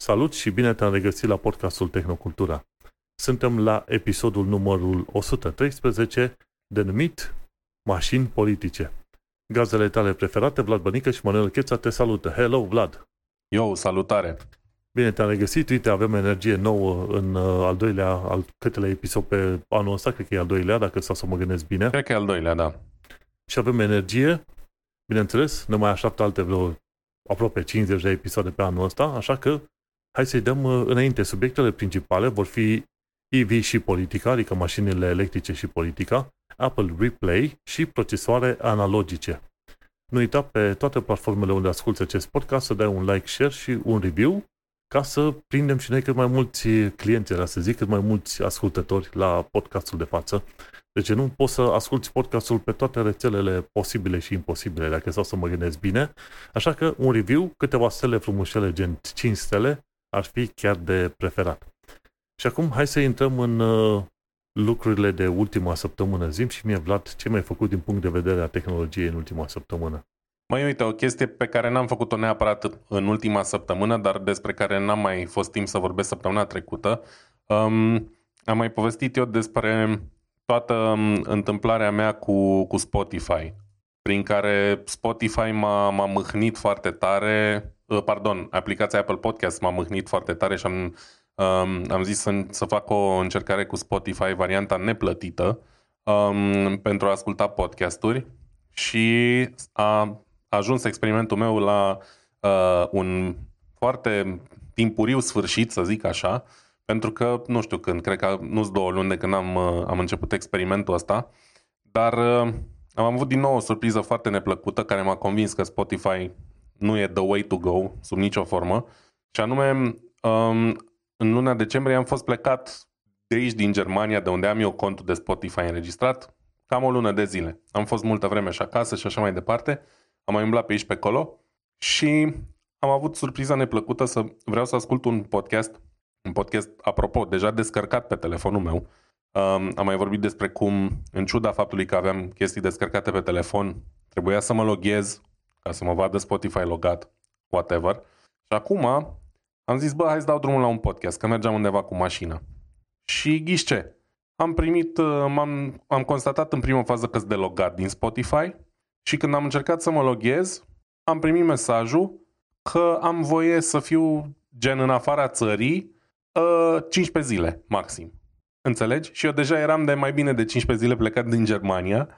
Salut și bine te-am regăsit la podcastul Tehnocultura. Suntem la episodul numărul 113, denumit Mașini politice. Gazele tale preferate, Vlad Bănică și Manuel Cheța te salută. Hello, Vlad! Yo, salutare! Bine te-am regăsit. Uite, avem energie nouă în uh, al doilea, al câtele episod pe anul ăsta, cred că e al doilea, dacă stau să mă gândesc bine. Cred că e al doilea, da. Și avem energie, bineînțeles, ne mai așteaptă alte vreo aproape 50 de episoade pe anul ăsta, așa că hai să-i dăm uh, înainte. Subiectele principale vor fi EV și politica, adică mașinile electrice și politica, Apple Replay și procesoare analogice. Nu uita pe toate platformele unde asculti acest podcast să dai un like, share și un review ca să prindem și noi cât mai mulți clienți, era să zic, cât mai mulți ascultători la podcastul de față. Deci nu poți să asculti podcastul pe toate rețelele posibile și imposibile, dacă stau să mă gândesc bine. Așa că un review, câteva stele frumușele, gen 5 stele, ar fi chiar de preferat. Și acum hai să intrăm în uh, lucrurile de ultima săptămână. Zim și mie, Vlad, ce mai ai făcut din punct de vedere a tehnologiei în ultima săptămână? Mai uite, o chestie pe care n-am făcut-o neapărat în ultima săptămână, dar despre care n-am mai fost timp să vorbesc săptămâna trecută. Um, am mai povestit eu despre toată um, întâmplarea mea cu, cu Spotify, prin care Spotify m-a, m-a mâhnit foarte tare, uh, pardon, aplicația Apple Podcast m-a mâhnit foarte tare și am, um, am zis să, să fac o încercare cu Spotify, varianta neplătită, um, pentru a asculta podcasturi și a ajuns experimentul meu la uh, un foarte timpuriu sfârșit, să zic așa, pentru că, nu știu când, cred că nu-s două luni de când am, uh, am început experimentul ăsta, dar uh, am avut din nou o surpriză foarte neplăcută care m-a convins că Spotify nu e the way to go, sub nicio formă, și anume, um, în luna decembrie am fost plecat de aici, din Germania, de unde am eu contul de Spotify înregistrat, cam o lună de zile. Am fost multă vreme și acasă și așa mai departe am mai umblat pe aici pe acolo și am avut surpriza neplăcută să vreau să ascult un podcast, un podcast, apropo, deja descărcat pe telefonul meu. Um, am mai vorbit despre cum, în ciuda faptului că aveam chestii descărcate pe telefon, trebuia să mă loghez ca să mă vadă Spotify logat, whatever. Și acum am zis, bă, hai să dau drumul la un podcast, că mergeam undeva cu mașina. Și ghiși ce? Am primit, uh, am am constatat în prima fază că sunt delogat din Spotify și când am încercat să mă loghez, am primit mesajul că am voie să fiu gen în afara țării uh, 15 zile maxim. Înțelegi? Și eu deja eram de mai bine de 15 zile plecat din Germania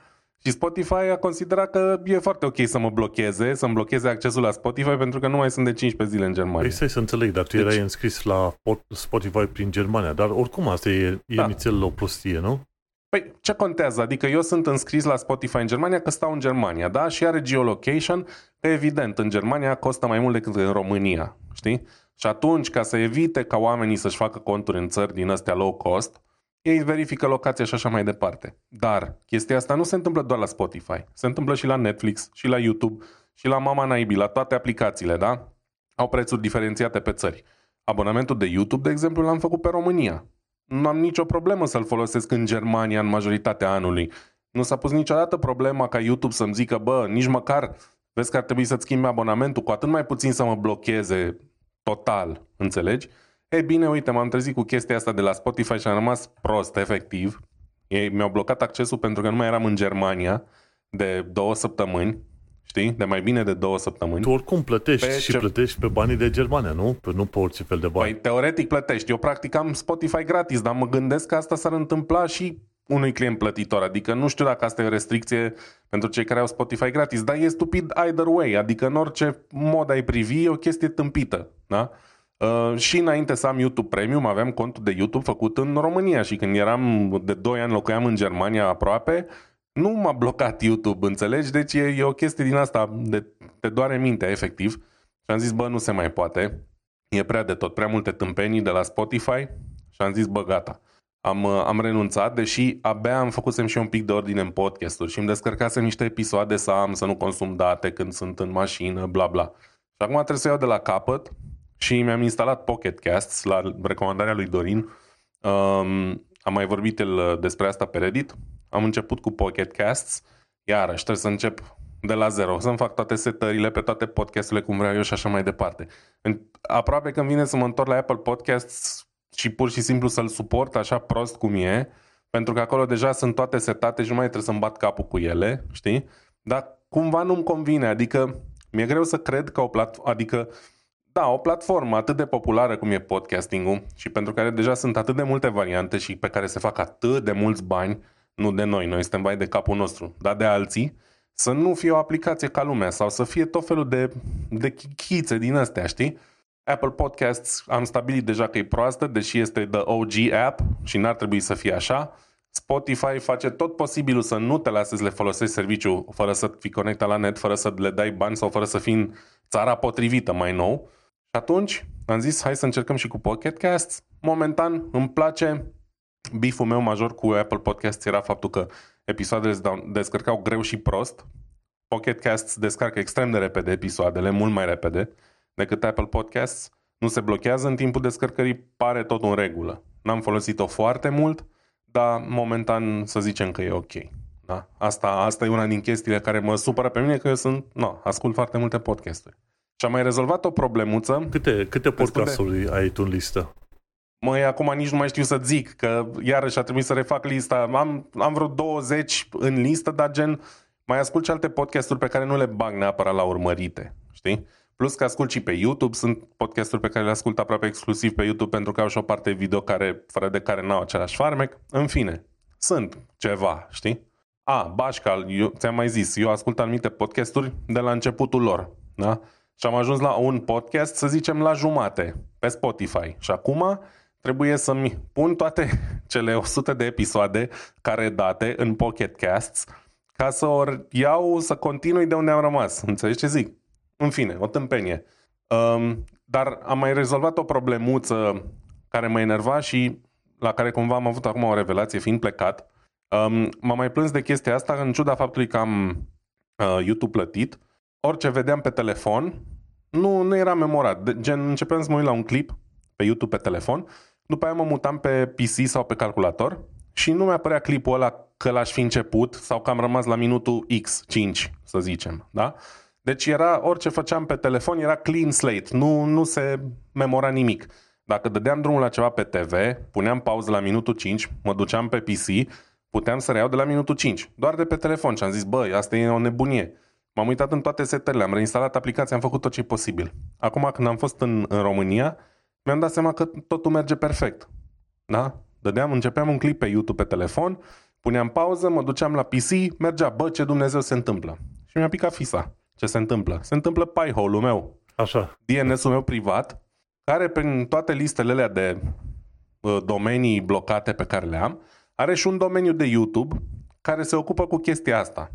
și Spotify a considerat că e foarte ok să mă blocheze, să-mi blocheze accesul la Spotify pentru că nu mai sunt de 15 zile în Germania. Păi stai să înțeleg, dar tu deci... erai înscris la Spotify prin Germania, dar oricum asta e, e da. inițial o prostie, nu? Păi ce contează? Adică eu sunt înscris la Spotify în Germania că stau în Germania, da? Și are geolocation, că evident în Germania costă mai mult decât în România, știi? Și atunci, ca să evite ca oamenii să-și facă conturi în țări din astea low cost, ei verifică locația și așa mai departe. Dar chestia asta nu se întâmplă doar la Spotify. Se întâmplă și la Netflix, și la YouTube, și la Mama Naibi, la toate aplicațiile, da? Au prețuri diferențiate pe țări. Abonamentul de YouTube, de exemplu, l-am făcut pe România nu am nicio problemă să-l folosesc în Germania în majoritatea anului. Nu s-a pus niciodată problema ca YouTube să-mi zică, bă, nici măcar vezi că ar trebui să-ți schimbi abonamentul, cu atât mai puțin să mă blocheze total, înțelegi? E bine, uite, m-am trezit cu chestia asta de la Spotify și am rămas prost, efectiv. Ei mi-au blocat accesul pentru că nu mai eram în Germania de două săptămâni știi? De mai bine de două săptămâni. Tu oricum plătești pe și ce... plătești pe banii de Germania, nu? Pe, nu pe orice fel de bani. Păi, teoretic plătești. Eu practic am Spotify gratis, dar mă gândesc că asta s-ar întâmpla și unui client plătitor. Adică nu știu dacă asta e o restricție pentru cei care au Spotify gratis, dar e stupid either way. Adică în orice mod ai privi, e o chestie tâmpită. Da? Uh, și înainte să am YouTube Premium, aveam contul de YouTube făcut în România și când eram de 2 ani, locuiam în Germania aproape, nu m-a blocat YouTube, înțelegi? Deci e, e o chestie din asta, de, te doare mintea, efectiv. Și am zis, bă, nu se mai poate. E prea de tot, prea multe tâmpenii de la Spotify. Și am zis, bă, gata. Am, am renunțat, deși abia am făcut și un pic de ordine în podcasturi și îmi descărcasem niște episoade să am, să nu consum date când sunt în mașină, bla bla. Și acum trebuie să iau de la capăt și mi-am instalat Pocket Casts la recomandarea lui Dorin. Um, am mai vorbit el despre asta pe Reddit am început cu Pocket Casts, iarăși trebuie să încep de la zero, să-mi fac toate setările pe toate podcasturile cum vreau eu și așa mai departe. În, aproape când vine să mă întorc la Apple Podcasts și pur și simplu să-l suport așa prost cum e, pentru că acolo deja sunt toate setate și nu mai trebuie să-mi bat capul cu ele, știi? Dar cumva nu-mi convine, adică mi-e greu să cred că o platformă, adică da, o platformă atât de populară cum e podcastingul și pentru care deja sunt atât de multe variante și pe care se fac atât de mulți bani, nu de noi, noi suntem bai de capul nostru, dar de alții, să nu fie o aplicație ca lumea sau să fie tot felul de, de chichițe din astea, știi? Apple Podcasts am stabilit deja că e proastă, deși este the OG app și n-ar trebui să fie așa. Spotify face tot posibilul să nu te lase să le folosești serviciul fără să fii conectat la net, fără să le dai bani sau fără să fii în țara potrivită mai nou. Și atunci am zis, hai să încercăm și cu Pocket Casts. Momentan îmi place. Biful meu major cu Apple Podcasts era faptul că episoadele se descărcau greu și prost. Pocket Casts descarcă extrem de repede episoadele, mult mai repede decât Apple Podcasts. Nu se blochează în timpul descărcării, pare tot în regulă. N-am folosit-o foarte mult, dar momentan să zicem că e ok. Da? Asta, asta e una din chestiile care mă supără pe mine, că eu sunt, no, ascult foarte multe podcasturi. Și am mai rezolvat o problemuță. Câte, câte podcasturi de... ai tu în listă? Măi, acum nici nu mai știu să zic, că iarăși a trebuit să refac lista. Am, am vreo 20 în listă, dar gen, mai ascult și alte podcasturi pe care nu le bag neapărat la urmărite, știi? Plus că ascult și pe YouTube, sunt podcasturi pe care le ascult aproape exclusiv pe YouTube pentru că au și o parte video care, fără de care n-au același farmec. În fine, sunt ceva, știi? A, Bașcal, eu, ți-am mai zis, eu ascult anumite podcasturi de la începutul lor, da? Și am ajuns la un podcast, să zicem, la jumate, pe Spotify. Și acum trebuie să-mi pun toate cele 100 de episoade care date în Pocket Casts ca să ori iau, să continui de unde am rămas. Înțelegi ce zic? În fine, o tâmpenie. Um, dar am mai rezolvat o problemuță care mă enerva și la care cumva am avut acum o revelație fiind plecat. Um, m-am mai plâns de chestia asta în ciuda faptului că am uh, YouTube plătit. Orice vedeam pe telefon, nu, nu era memorat. De, gen, începeam să mă uit la un clip pe YouTube pe telefon, după aia mă mutam pe PC sau pe calculator și nu mi-apărea clipul ăla că l-aș fi început sau că am rămas la minutul X5, să zicem. Da? Deci era, orice făceam pe telefon era clean slate, nu, nu se memora nimic. Dacă dădeam drumul la ceva pe TV, puneam pauză la minutul 5, mă duceam pe PC, puteam să reiau de la minutul 5, doar de pe telefon și am zis, băi, asta e o nebunie. M-am uitat în toate setările, am reinstalat aplicația, am făcut tot ce e posibil. Acum când am fost în, în România, mi-am dat seama că totul merge perfect. Da? Dădeam, începeam un clip pe YouTube pe telefon, puneam pauză, mă duceam la PC, mergea, bă, ce Dumnezeu se întâmplă. Și mi-a picat fisa. Ce se întâmplă? Se întâmplă Pi-hole-ul meu. Așa. DNS-ul meu privat, care prin toate listele alea de uh, domenii blocate pe care le am, are și un domeniu de YouTube care se ocupă cu chestia asta.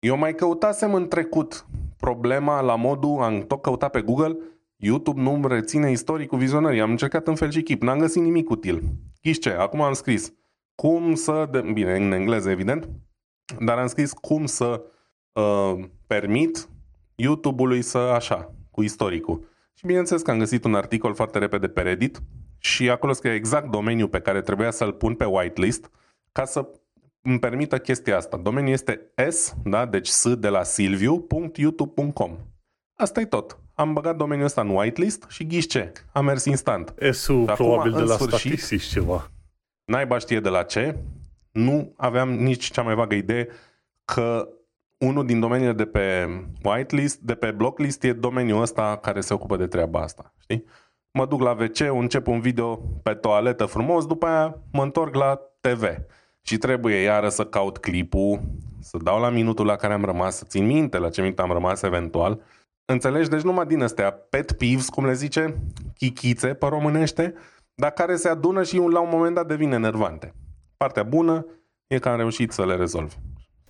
Eu mai căutasem în trecut problema la modul, am tot căutat pe Google, YouTube nu reține istoricul vizionării. Am încercat în fel și chip, n-am găsit nimic util. Ghiși ce? Acum am scris cum să, de, bine, în engleză evident, dar am scris cum să uh, permit YouTube-ului să așa, cu istoricul. Și bineînțeles că am găsit un articol foarte repede pe Reddit și acolo scrie exact domeniul pe care trebuia să-l pun pe whitelist ca să îmi permită chestia asta. Domeniul este s, da? deci s de la silviu.youtube.com. Asta e tot. Am băgat domeniul ăsta în whitelist și ghiși ce? Am mers instant. S-ul probabil de la sfârșit, statistici ceva. Naiba știe de la ce. Nu aveam nici cea mai vagă idee că unul din domeniile de pe whitelist, de pe blocklist, e domeniul ăsta care se ocupă de treaba asta. Știi? Mă duc la WC, încep un video pe toaletă frumos, după aia mă întorc la TV. Și trebuie iară să caut clipul, să dau la minutul la care am rămas, să țin minte la ce minut am rămas eventual. Înțelegi? Deci numai din astea pet peeves, cum le zice, chichițe pe românește, dar care se adună și la un moment dat devin enervante. Partea bună e că am reușit să le rezolv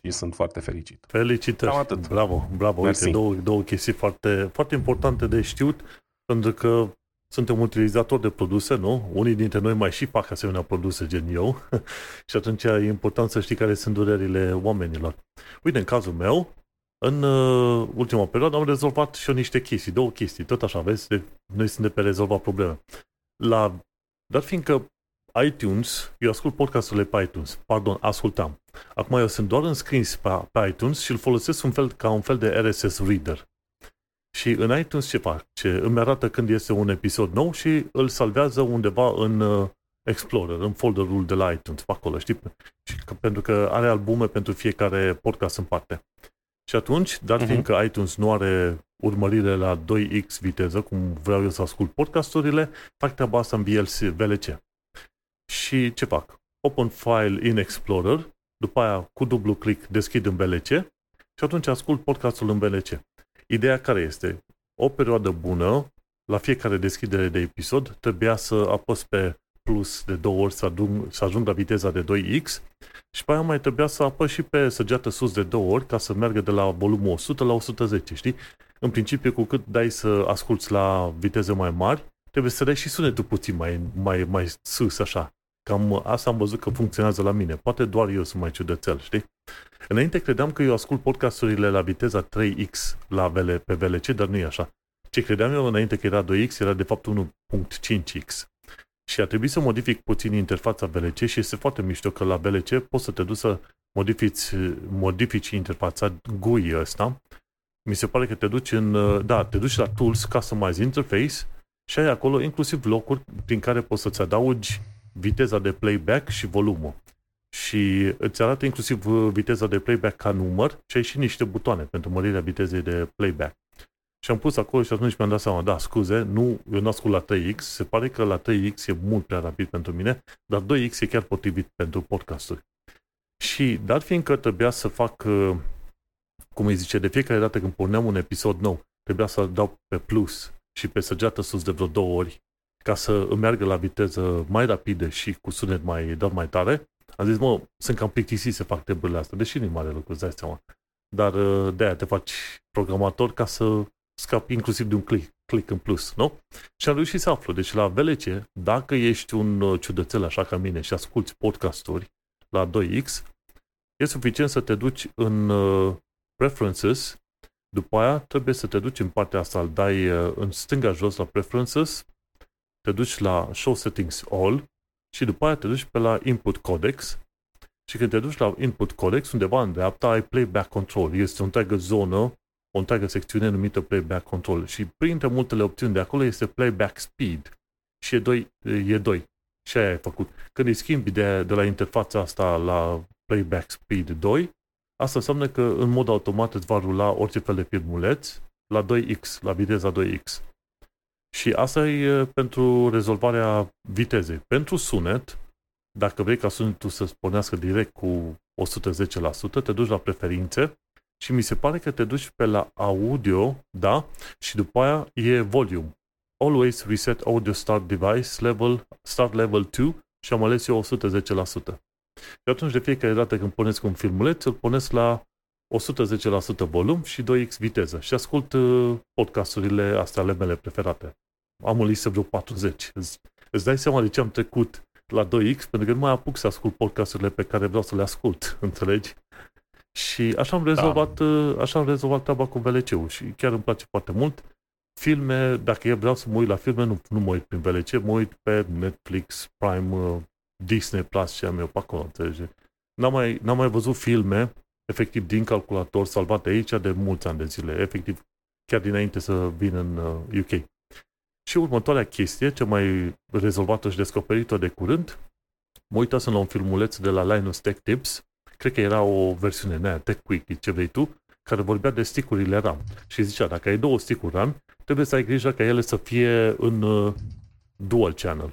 și sunt foarte fericit. Felicitări! Cam atât. Bravo, bravo! Mersi. Uite, două, două chestii foarte, foarte importante de știut, pentru că suntem utilizatori de produse, nu? Unii dintre noi mai și fac asemenea produse gen eu și atunci e important să știi care sunt durerile oamenilor. Uite, în cazul meu, în uh, ultima perioadă am rezolvat și eu niște chestii, două chestii, tot așa, vezi? De, noi suntem pe rezolva probleme. La, dar fiindcă iTunes, eu ascult podcasturile pe iTunes, pardon, ascultam. Acum eu sunt doar înscris pe, pe iTunes și îl folosesc un fel, ca un fel de RSS reader. Și în iTunes ce fac? Ce îmi arată când este un episod nou și îl salvează undeva în uh, Explorer, în folderul de la iTunes, pe acolo, știi? Și că, pentru că are albume pentru fiecare podcast în parte. Și atunci, dar uh-huh. fiindcă iTunes nu are urmărire la 2x viteză, cum vreau eu să ascult podcasturile, fac treaba asta în VLC, VLC. Și ce fac? Open file in Explorer, după aia cu dublu click deschid în VLC și atunci ascult podcastul în VLC. Ideea care este? O perioadă bună, la fiecare deschidere de episod, trebuia să apăs pe plus de două ori să ajung, să ajung la viteza de 2x și pe aia mai trebuia să apăs și pe săgeată sus de două ori ca să meargă de la volumul 100 la 110, știi? În principiu, cu cât dai să asculți la viteze mai mari, trebuie să dai și sunetul puțin mai, mai, mai sus, așa. Cam asta am văzut că funcționează la mine. Poate doar eu sunt mai ciudățel, știi? Înainte credeam că eu ascult podcasturile la viteza 3x la VL, pe VLC, dar nu e așa. Ce credeam eu înainte că era 2x, era de fapt 1.5x. Și a trebuit să modific puțin interfața VLC și este foarte mișto că la VLC poți să te duci să modifici, modifici interfața GUI ăsta. Mi se pare că te duci în, da, te duci la Tools, Customize Interface și ai acolo inclusiv locuri prin care poți să-ți adaugi viteza de playback și volumul. Și îți arată inclusiv viteza de playback ca număr și ai și niște butoane pentru mărirea vitezei de playback. Și am pus acolo și atunci mi-am dat seama, da, scuze, nu, eu nu ascult la 3X, se pare că la 3X e mult prea rapid pentru mine, dar 2X e chiar potrivit pentru podcasturi. Și dat fiindcă trebuia să fac, uh, cum îi zice, de fiecare dată când porneam un episod nou, trebuia să dau pe plus și pe săgeată sus de vreo două ori ca să îmi meargă la viteză mai rapidă și cu sunet mai, doar mai tare, am zis, mă, sunt cam plictisit să fac treburile astea, deși nu e mare lucru, îți dai seama. Dar uh, de-aia te faci programator ca să scapi inclusiv de un click, click în plus, nu? Și am reușit să aflu. Deci la VLC, dacă ești un uh, ciudățel așa ca mine și asculti podcasturi la 2X, e suficient să te duci în uh, Preferences, după aia trebuie să te duci în partea asta, îl dai în stânga jos la Preferences, te duci la Show Settings All și după aia te duci pe la Input Codex și când te duci la Input Codex, undeva în dreapta ai Playback Control. Este o întreagă zonă, o întreagă secțiune numită Playback Control și printre multele opțiuni de acolo este Playback Speed și e 2. E 2. Și aia ai făcut. Când îi schimbi de, de la interfața asta la Playback Speed 2, asta înseamnă că în mod automat îți va rula orice fel de filmuleț la 2x, la viteza 2x. Și asta e pentru rezolvarea vitezei. Pentru sunet, dacă vrei ca sunetul să pornească direct cu 110%, te duci la preferințe și mi se pare că te duci pe la audio, da? Și după aia e volume. Always reset audio start device level, start level 2 și am ales eu 110%. Și atunci de fiecare dată când puneți un filmuleț, îl puneți la 110% volum și 2x viteză și ascult uh, podcasturile astea ale mele preferate. Am o listă vreo 40. Îți, îți dai seama de ce am trecut la 2x, pentru că nu mai apuc să ascult podcasturile pe care vreau să le ascult, înțelegi? Și așa am rezolvat, da. Uh, așa am rezolvat treaba cu VLC-ul și chiar îmi place foarte mult. Filme, dacă eu vreau să mă uit la filme, nu, nu mă uit prin VLC, mă uit pe Netflix, Prime, uh, Disney Plus și am eu pe acolo, înțelegi? N-am mai, n-am mai văzut filme efectiv din calculator salvate aici de mulți ani de zile, efectiv chiar dinainte să vin în UK. Uh, și următoarea chestie, ce mai rezolvată și descoperită de curând, mă uitasem la un filmuleț de la Linus Tech Tips, cred că era o versiune nea, Tech Quickie, ce vrei tu, care vorbea de sticurile RAM. Și zicea, dacă ai două sticuri RAM, trebuie să ai grijă ca ele să fie în uh, dual channel.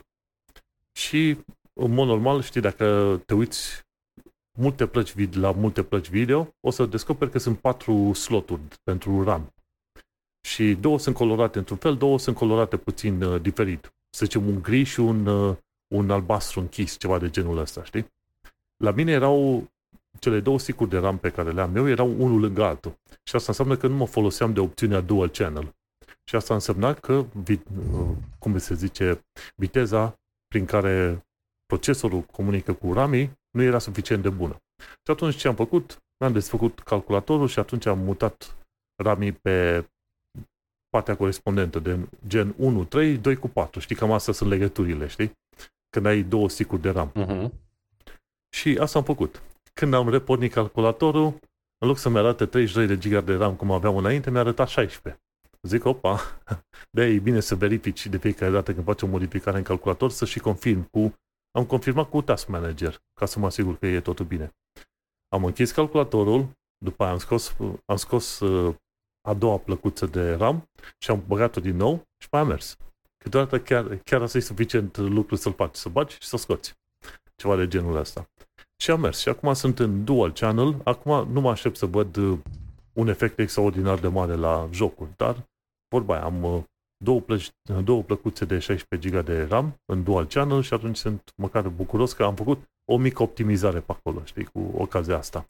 Și, în mod normal, știi, dacă te uiți multe plăci video, la multe plăci video, o să descoperi că sunt patru sloturi pentru RAM. Și două sunt colorate într-un fel, două sunt colorate puțin uh, diferit. Să zicem un gri și un, uh, un albastru închis, ceva de genul ăsta, știi? La mine erau cele două sticuri de RAM pe care le am eu, erau unul lângă altul. Și asta înseamnă că nu mă foloseam de opțiunea dual channel. Și asta însemna că, uh, cum se zice, viteza prin care procesorul comunică cu RAM nu era suficient de bună. Și atunci ce am făcut? Mi-am desfăcut calculatorul și atunci am mutat RAM pe partea corespondentă, de gen 1, 3, 2 cu 4. Știi, cam astea sunt legăturile, știi? Când ai două sticuri de RAM. Uh-huh. Și asta am făcut. când am repornit calculatorul, în loc să-mi arate 32 de giga de RAM cum aveam înainte, mi-a arătat 16. Zic, opa, de e bine să verifici de fiecare dată când faci o modificare în calculator să și confirm cu... Am confirmat cu Task Manager, ca să mă asigur că e totul bine. Am închis calculatorul, după aia am scos, am scos uh, a doua plăcuță de RAM și am băgat-o din nou și mai am mers. Câteodată chiar, chiar asta e suficient lucru să-l faci, să bagi și să scoți. Ceva de genul ăsta. Și am mers. Și acum sunt în dual channel. Acum nu mă aștept să văd uh, un efect extraordinar de mare la jocuri, dar vorba aia, am uh, două, plăci, două plăcuțe de 16 GB de RAM în dual channel și atunci sunt măcar bucuros că am făcut o mică optimizare pe acolo, știi, cu ocazia asta.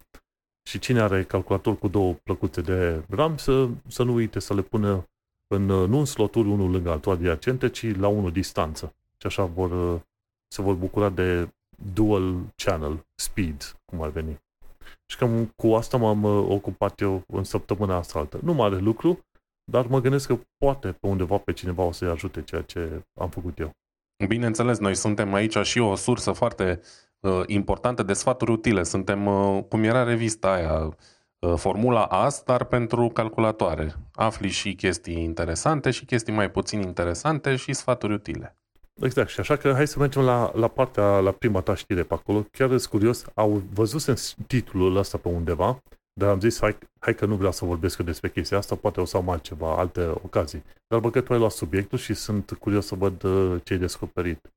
Și cine are calculator cu două plăcuțe de RAM să, să nu uite să le pună în, nu în sloturi unul lângă altul adiacente, ci la unul distanță. Și așa vor, se vor bucura de dual channel speed, cum ar veni. Și cam cu asta m-am ocupat eu în săptămâna asta altă. Nu mare lucru, dar mă gândesc că poate pe undeva pe cineva o să-i ajute ceea ce am făcut eu. Bineînțeles, noi suntem aici și o sursă foarte uh, importantă de sfaturi utile. Suntem, uh, cum era revista aia, uh, Formula AS, dar pentru calculatoare. Afli și chestii interesante și chestii mai puțin interesante și sfaturi utile. Exact, și așa că hai să mergem la, la partea, la prima ta știre pe acolo. Chiar sunt curios, au văzut în titlul ăsta pe undeva, dar am zis, hai, hai că nu vreau să vorbesc despre chestia asta, poate o să am altceva, alte ocazii. Dar bă că tu ai luat subiectul și sunt curios să văd ce ai descoperit.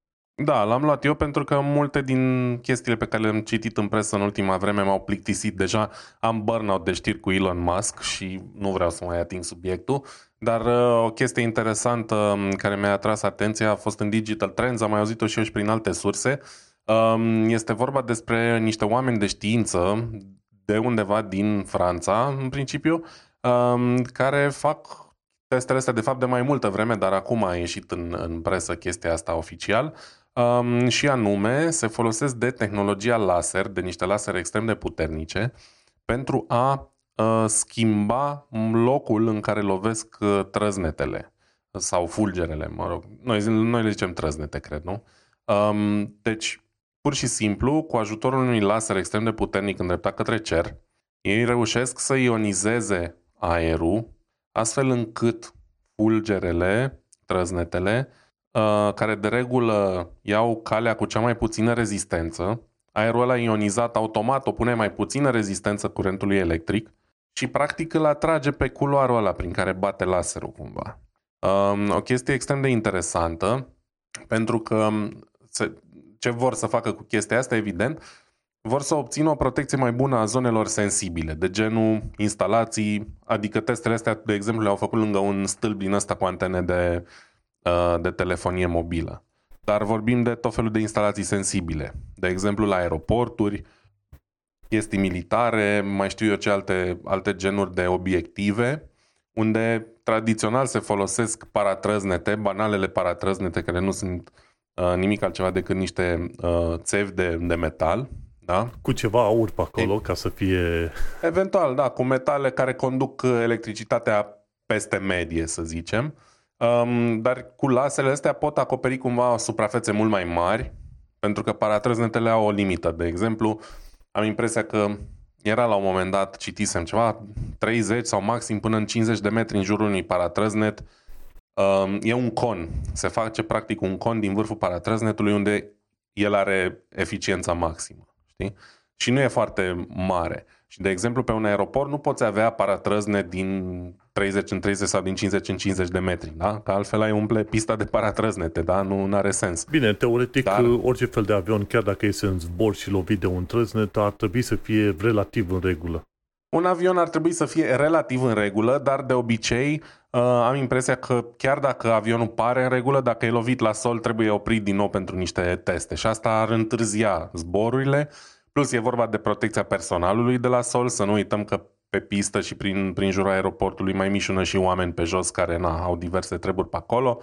Da, l-am luat eu pentru că multe din chestiile pe care le-am citit în presă în ultima vreme m-au plictisit deja. Am burnout de știri cu Elon Musk și nu vreau să mai ating subiectul. Dar uh, o chestie interesantă um, care mi-a atras atenția a fost în Digital Trends, am mai auzit-o și eu și prin alte surse. Um, este vorba despre niște oameni de știință de undeva din Franța, în principiu, um, care fac testele astea de fapt de mai multă vreme, dar acum a ieșit în, în presă chestia asta oficial um, și anume se folosesc de tehnologia laser, de niște lasere extrem de puternice, pentru a uh, schimba locul în care lovesc uh, trăznetele sau fulgerele, mă rog. Noi, noi le zicem trăznete, cred, nu? Um, deci, pur și simplu, cu ajutorul unui laser extrem de puternic îndreptat către cer, ei reușesc să ionizeze aerul astfel încât fulgerele, trăznetele, Uh, care de regulă iau calea cu cea mai puțină rezistență, aerul ăla ionizat automat o pune mai puțină rezistență curentului electric și practic îl atrage pe culoarul ăla prin care bate laserul cumva. Um, o chestie extrem de interesantă, pentru că se, ce vor să facă cu chestia asta, evident, vor să obțină o protecție mai bună a zonelor sensibile, de genul instalații, adică testele astea, de exemplu, le-au făcut lângă un stâlp din ăsta cu antene de Uh, de telefonie mobilă. Dar vorbim de tot felul de instalații sensibile. De exemplu, la aeroporturi, chestii militare, mai știu eu ce alte, alte genuri de obiective, unde tradițional se folosesc paratrăznete, banalele paratrăznete, care nu sunt uh, nimic altceva decât niște uh, țevi de, de metal, da? Cu ceva aur pe acolo, e, ca să fie... Eventual, da, cu metale care conduc electricitatea peste medie, să zicem. Um, dar cu lasele astea pot acoperi cumva suprafețe mult mai mari, pentru că paratrăznetele au o limită. De exemplu, am impresia că era la un moment dat, citisem ceva, 30 sau maxim până în 50 de metri în jurul unui paratrăznet. Um, e un con. Se face practic un con din vârful paratrăznetului unde el are eficiența maximă. Știi? Și nu e foarte mare. Și, de exemplu, pe un aeroport nu poți avea paratrăzne din 30 în 30 sau din 50 în 50 de metri, da? Că altfel ai umple pista de paratrăznete, da? Nu are sens. Bine, teoretic, Dar... orice fel de avion, chiar dacă este în zbor și lovit de un trăznet, ar trebui să fie relativ în regulă. Un avion ar trebui să fie relativ în regulă, dar de obicei uh, am impresia că chiar dacă avionul pare în regulă, dacă e lovit la sol, trebuie oprit din nou pentru niște teste și asta ar întârzia zborurile Plus e vorba de protecția personalului de la sol, să nu uităm că pe pistă și prin, prin jurul aeroportului mai mișună și oameni pe jos care na, au diverse treburi pe acolo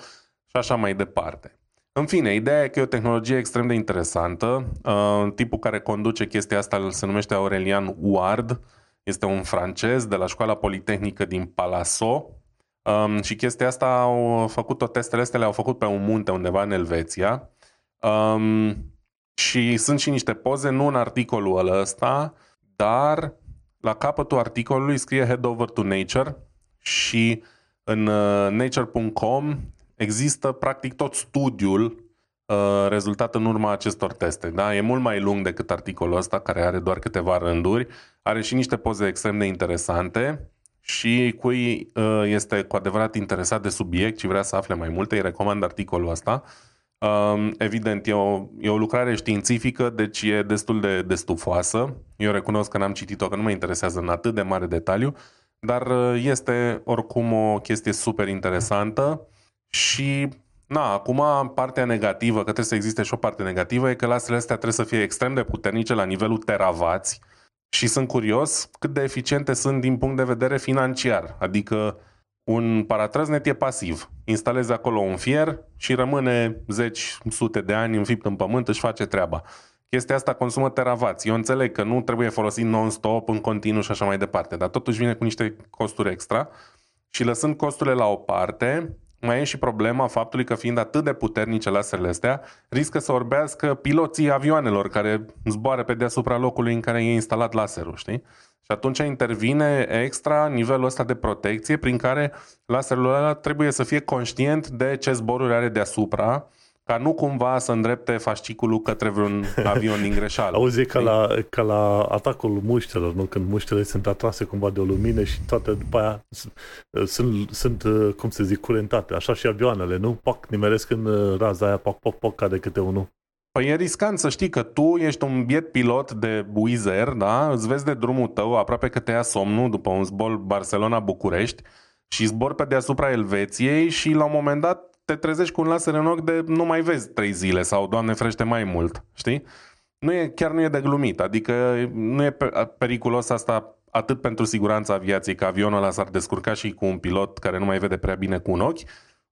și așa mai departe. În fine, ideea e că e o tehnologie extrem de interesantă. Uh, tipul care conduce chestia asta se numește Aurelian Ward, este un francez de la școala politehnică din Palaso um, și chestia asta au făcut-o, testele astea le-au făcut pe un munte undeva în Elveția. Um, și sunt și niște poze, nu în articolul ăsta, dar la capătul articolului scrie Head over to Nature și în uh, nature.com există practic tot studiul uh, rezultat în urma acestor teste. Da? E mult mai lung decât articolul ăsta, care are doar câteva rânduri. Are și niște poze extrem de interesante și cui uh, este cu adevărat interesat de subiect și vrea să afle mai multe, îi recomand articolul ăsta. Um, evident, e o, e o lucrare științifică, deci e destul de, de stufoasă. Eu recunosc că n-am citit-o, că nu mă interesează în atât de mare detaliu, dar uh, este oricum o chestie super interesantă și Na, acum partea negativă, că trebuie să existe și o parte negativă, e că lasele astea trebuie să fie extrem de puternice la nivelul teravați și sunt curios cât de eficiente sunt din punct de vedere financiar. Adică un paratrăznet e pasiv. Instalezi acolo un fier și rămâne zeci, sute de ani înfipt în pământ, își face treaba. Chestia asta consumă teravați. Eu înțeleg că nu trebuie folosit non-stop, în continuu și așa mai departe, dar totuși vine cu niște costuri extra. Și lăsând costurile la o parte, mai e și problema faptului că fiind atât de puternice laserele astea, riscă să orbească piloții avioanelor care zboară pe deasupra locului în care e instalat laserul, știi? Și atunci intervine extra nivelul ăsta de protecție prin care laserul ăla trebuie să fie conștient de ce zboruri are deasupra ca nu cumva să îndrepte fasciculul către vreun avion din greșeală. Auzi, ca la, ca la atacul muștelor, nu? Când muștele sunt atrase cumva de o lumină și toate după aia sunt, sunt cum să zic, curentate. Așa și avioanele, nu? Pac, nimeresc în uh, raza aia, pac, pac, pac, cade câte unul. Păi e riscant să știi că tu ești un biet pilot de Wizz Air, da? Îți vezi de drumul tău, aproape că te ia somnul după un zbor Barcelona-București și zbor pe deasupra Elveției și la un moment dat te trezești cu un laser în ochi de nu mai vezi trei zile sau, Doamne frește, mai mult, știi? Nu e, chiar nu e de glumit, adică nu e periculos asta atât pentru siguranța aviației, că avionul ăla s-ar descurca și cu un pilot care nu mai vede prea bine cu un ochi,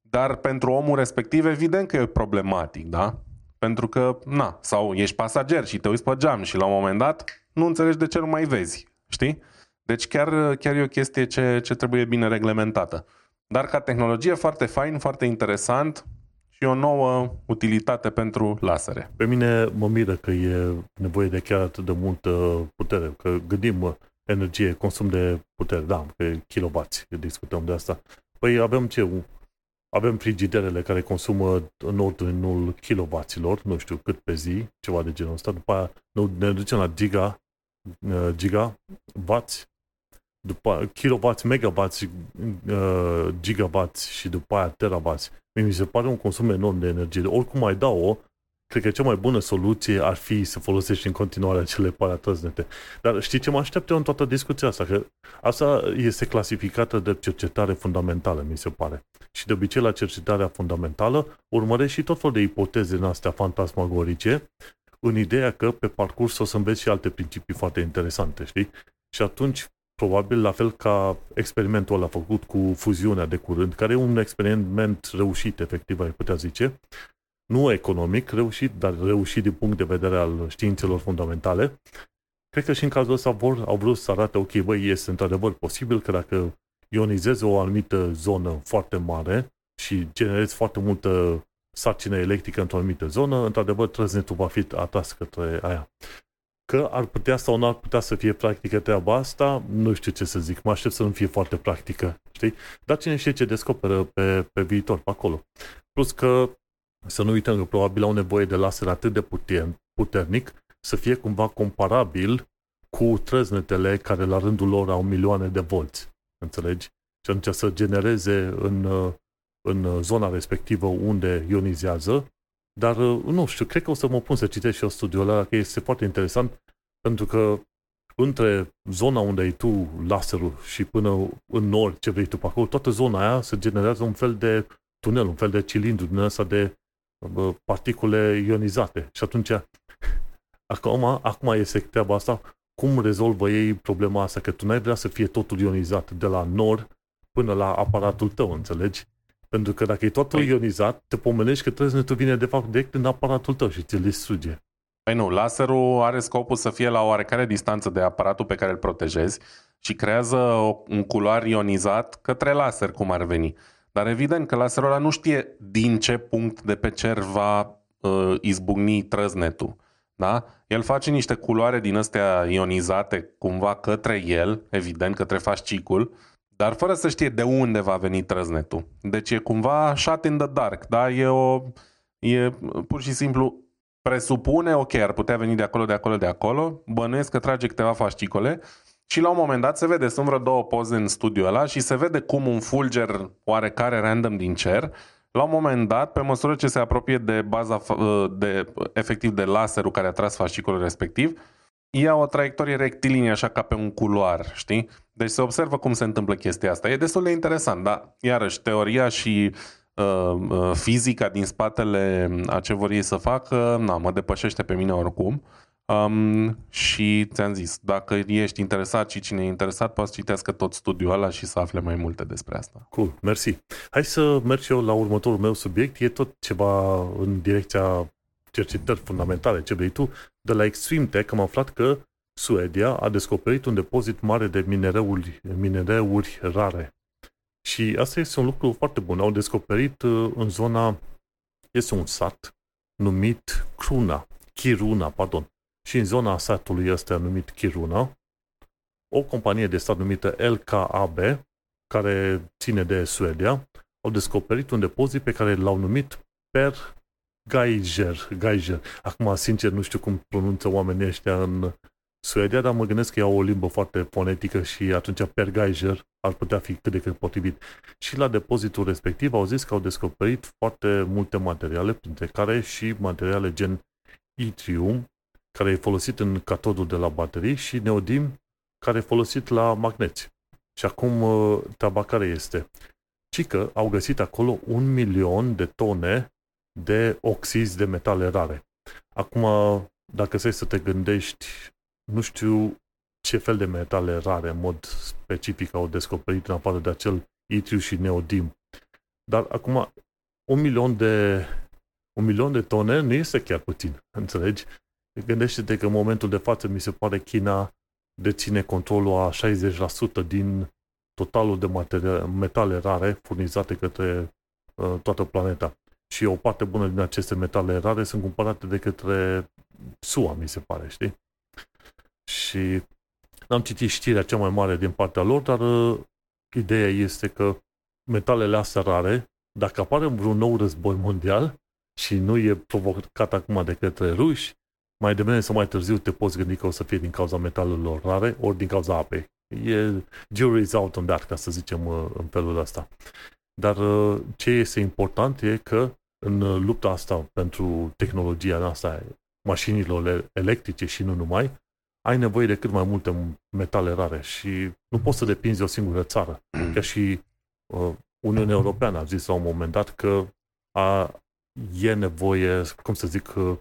dar pentru omul respectiv evident că e problematic, da? Pentru că, na, sau ești pasager și te uiți pe geam și la un moment dat nu înțelegi de ce nu mai vezi, știi? Deci chiar, chiar e o chestie ce, ce trebuie bine reglementată. Dar ca tehnologie foarte fain, foarte interesant și o nouă utilitate pentru lasere. Pe mine mă miră că e nevoie de chiar atât de multă putere, că gândim energie, consum de putere, da, pe kilowatt, discutăm de asta. Păi avem ce? Avem frigiderele care consumă în ordinul kilowattilor, nu știu cât pe zi, ceva de genul ăsta. După aia ne ducem la giga, uh, gigawatts după kilowatts, megawatts, uh, gigawatts și după aia terawatts. Mi se pare un consum enorm de energie. Oricum mai dau-o, cred că cea mai bună soluție ar fi să folosești în continuare acele paratrăznete. Dar știi ce mă așteaptă în toată discuția asta? Că asta este clasificată de cercetare fundamentală, mi se pare. Și de obicei la cercetarea fundamentală urmărești și tot felul de ipoteze în astea fantasmagorice, în ideea că pe parcurs o să înveți și alte principii foarte interesante, știi? Și atunci probabil la fel ca experimentul ăla făcut cu fuziunea de curând, care e un experiment reușit, efectiv, ai putea zice, nu economic reușit, dar reușit din punct de vedere al științelor fundamentale. Cred că și în cazul ăsta vor, au vrut să arate, ok, băi, este într-adevăr posibil că dacă ionizezi o anumită zonă foarte mare și generezi foarte multă sarcină electrică într-o anumită zonă, într-adevăr, trăznetul va fi atras către aia. Că ar putea sau nu ar putea să fie practică treaba asta, nu știu ce să zic, mă aștept să nu fie foarte practică, știi? Dar cine știe ce descoperă pe, pe viitor, pe acolo. Plus că să nu uităm că probabil au nevoie de laser atât de puternic să fie cumva comparabil cu trăznetele care la rândul lor au milioane de volți. Înțelegi? Și atunci să genereze în, în zona respectivă unde ionizează dar, uh, nu știu, cred că o să mă pun să citesc și eu studiul ăla, că este foarte interesant, pentru că între zona unde ai tu laserul și până în nord, ce vrei tu pe acolo, toată zona aia se generează un fel de tunel, un fel de cilindru din ăsta de particule ionizate. Și atunci, acum, acum este treaba asta, cum rezolvă ei problema asta? Că tu n-ai vrea să fie totul ionizat de la nord până la aparatul tău, înțelegi? Pentru că dacă e totul păi... ionizat, te pomenești că trăznetul vine de fapt direct în aparatul tău și ți-l distruge. Păi nu, laserul are scopul să fie la o oarecare distanță de aparatul pe care îl protejezi și creează un culoar ionizat către laser, cum ar veni. Dar evident că laserul ăla nu știe din ce punct de pe cer va uh, izbucni trăznetul. Da? El face niște culoare din astea ionizate cumva către el, evident, către fascicul, dar fără să știe de unde va veni trăznetul. Deci e cumva shot in the dark, da? E, o, e pur și simplu presupune, ok, ar putea veni de acolo, de acolo, de acolo, bănuiesc că trage câteva fascicole și la un moment dat se vede, sunt vreo două poze în studiul ăla și se vede cum un fulger oarecare random din cer, la un moment dat, pe măsură ce se apropie de baza, de, efectiv de laserul care a tras fascicolul respectiv, ia o traiectorie rectilinie așa ca pe un culoar, știi? Deci se observă cum se întâmplă chestia asta. E destul de interesant, dar iarăși teoria și uh, uh, fizica din spatele a ce vor ei să facă, na, mă depășește pe mine oricum. Um, și ți-am zis, dacă ești interesat și cine e interesat, poate să citească tot studiul ăla și să afle mai multe despre asta. Cool, mersi. Hai să merg și eu la următorul meu subiect. E tot ceva în direcția cercetări fundamentale, ce vrei tu. De la Extreme Tech am aflat că Suedia a descoperit un depozit mare de minereuri, minereuri rare. Și asta este un lucru foarte bun. Au descoperit uh, în zona, este un sat numit Kruna, Kiruna, pardon. Și în zona satului ăsta numit Kiruna, o companie de stat numită LKAB, care ține de Suedia, au descoperit un depozit pe care l-au numit Per Geiger. Geiger. Acum, sincer, nu știu cum pronunță oamenii ăștia în Suedia, dar mă gândesc că au o limbă foarte fonetică și atunci Per Geiger ar putea fi cât de cât potrivit. Și la depozitul respectiv au zis că au descoperit foarte multe materiale, printre care și materiale gen itrium, care e folosit în catodul de la baterii, și neodim, care e folosit la magneți. Și acum uh, treaba care este? Ci că au găsit acolo un milion de tone de oxizi de metale rare. Acum, dacă să să te gândești, nu știu ce fel de metale rare în mod specific au descoperit în afară de acel itriu și neodim. Dar acum, un milion de, un milion de tone nu este chiar puțin, înțelegi? Gândește-te că în momentul de față mi se pare China deține controlul a 60% din totalul de materie, metale rare furnizate către uh, toată planeta. Și o parte bună din aceste metale rare sunt cumpărate de către SUA, mi se pare, știi? Și am citit știrea cea mai mare din partea lor, dar uh, ideea este că metalele astea rare, dacă apare vreun nou război mondial și nu e provocat acum de către ruși, mai devreme sau mai târziu te poți gândi că o să fie din cauza metalelor rare ori din cauza apei. E jury's out on that, ca să zicem uh, în felul ăsta. Dar uh, ce este important e că în lupta asta pentru tehnologia asta, mașinilor electrice și nu numai, ai nevoie de cât mai multe metale rare și nu poți să depinzi de o singură țară. Chiar și uh, Uniunea Europeană a zis la un moment dat că a, e nevoie, cum să zic, uh,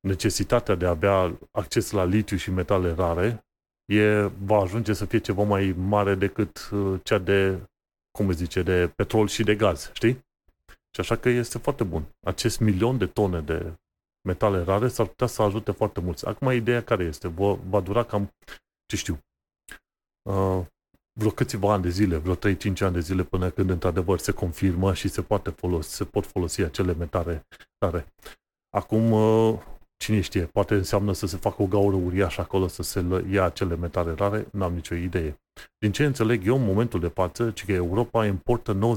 necesitatea de a avea acces la litiu și metale rare e, va ajunge să fie ceva mai mare decât uh, cea de, cum îți zice, de petrol și de gaz, știi? Și așa că este foarte bun. Acest milion de tone de metale rare s-ar putea să ajute foarte mulți. Acum, ideea care este? Va, va dura cam, ce știu, uh, vreo câțiva ani de zile, vreo 3-5 ani de zile până când într-adevăr se confirmă și se, poate folosi, se pot folosi acele metale rare. Acum, uh, cine știe, poate înseamnă să se facă o gaură uriașă acolo să se ia acele metale rare, n-am nicio idee. Din ce înțeleg eu, în momentul de față, ci că Europa importă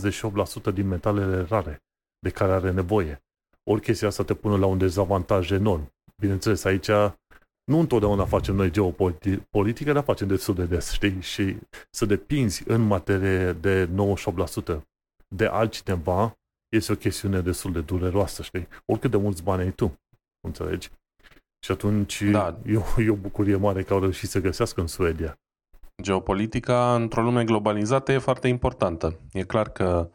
98% din metalele rare de care are nevoie. Ori chestia asta te pune la un dezavantaj enorm. Bineînțeles, aici nu întotdeauna facem noi geopolitică, dar facem destul de des, știi? Și să depinzi în materie de 98% de altcineva este o chestiune destul de dureroasă, știi? Oricât de mulți bani ai tu, înțelegi? Și atunci da. e, o, e o bucurie mare că au reușit să găsească în Suedia. Geopolitica într-o lume globalizată e foarte importantă. E clar că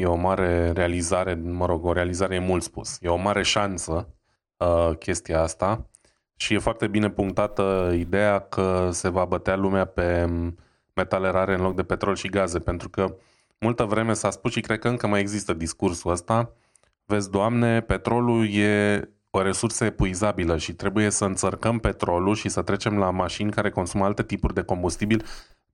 E o mare realizare, mă rog, o realizare e mult spus. E o mare șansă uh, chestia asta și e foarte bine punctată ideea că se va bătea lumea pe metale rare în loc de petrol și gaze, pentru că multă vreme s-a spus și cred că încă mai există discursul ăsta. Vezi, Doamne, petrolul e o resursă epuizabilă și trebuie să înțărcăm petrolul și să trecem la mașini care consumă alte tipuri de combustibil,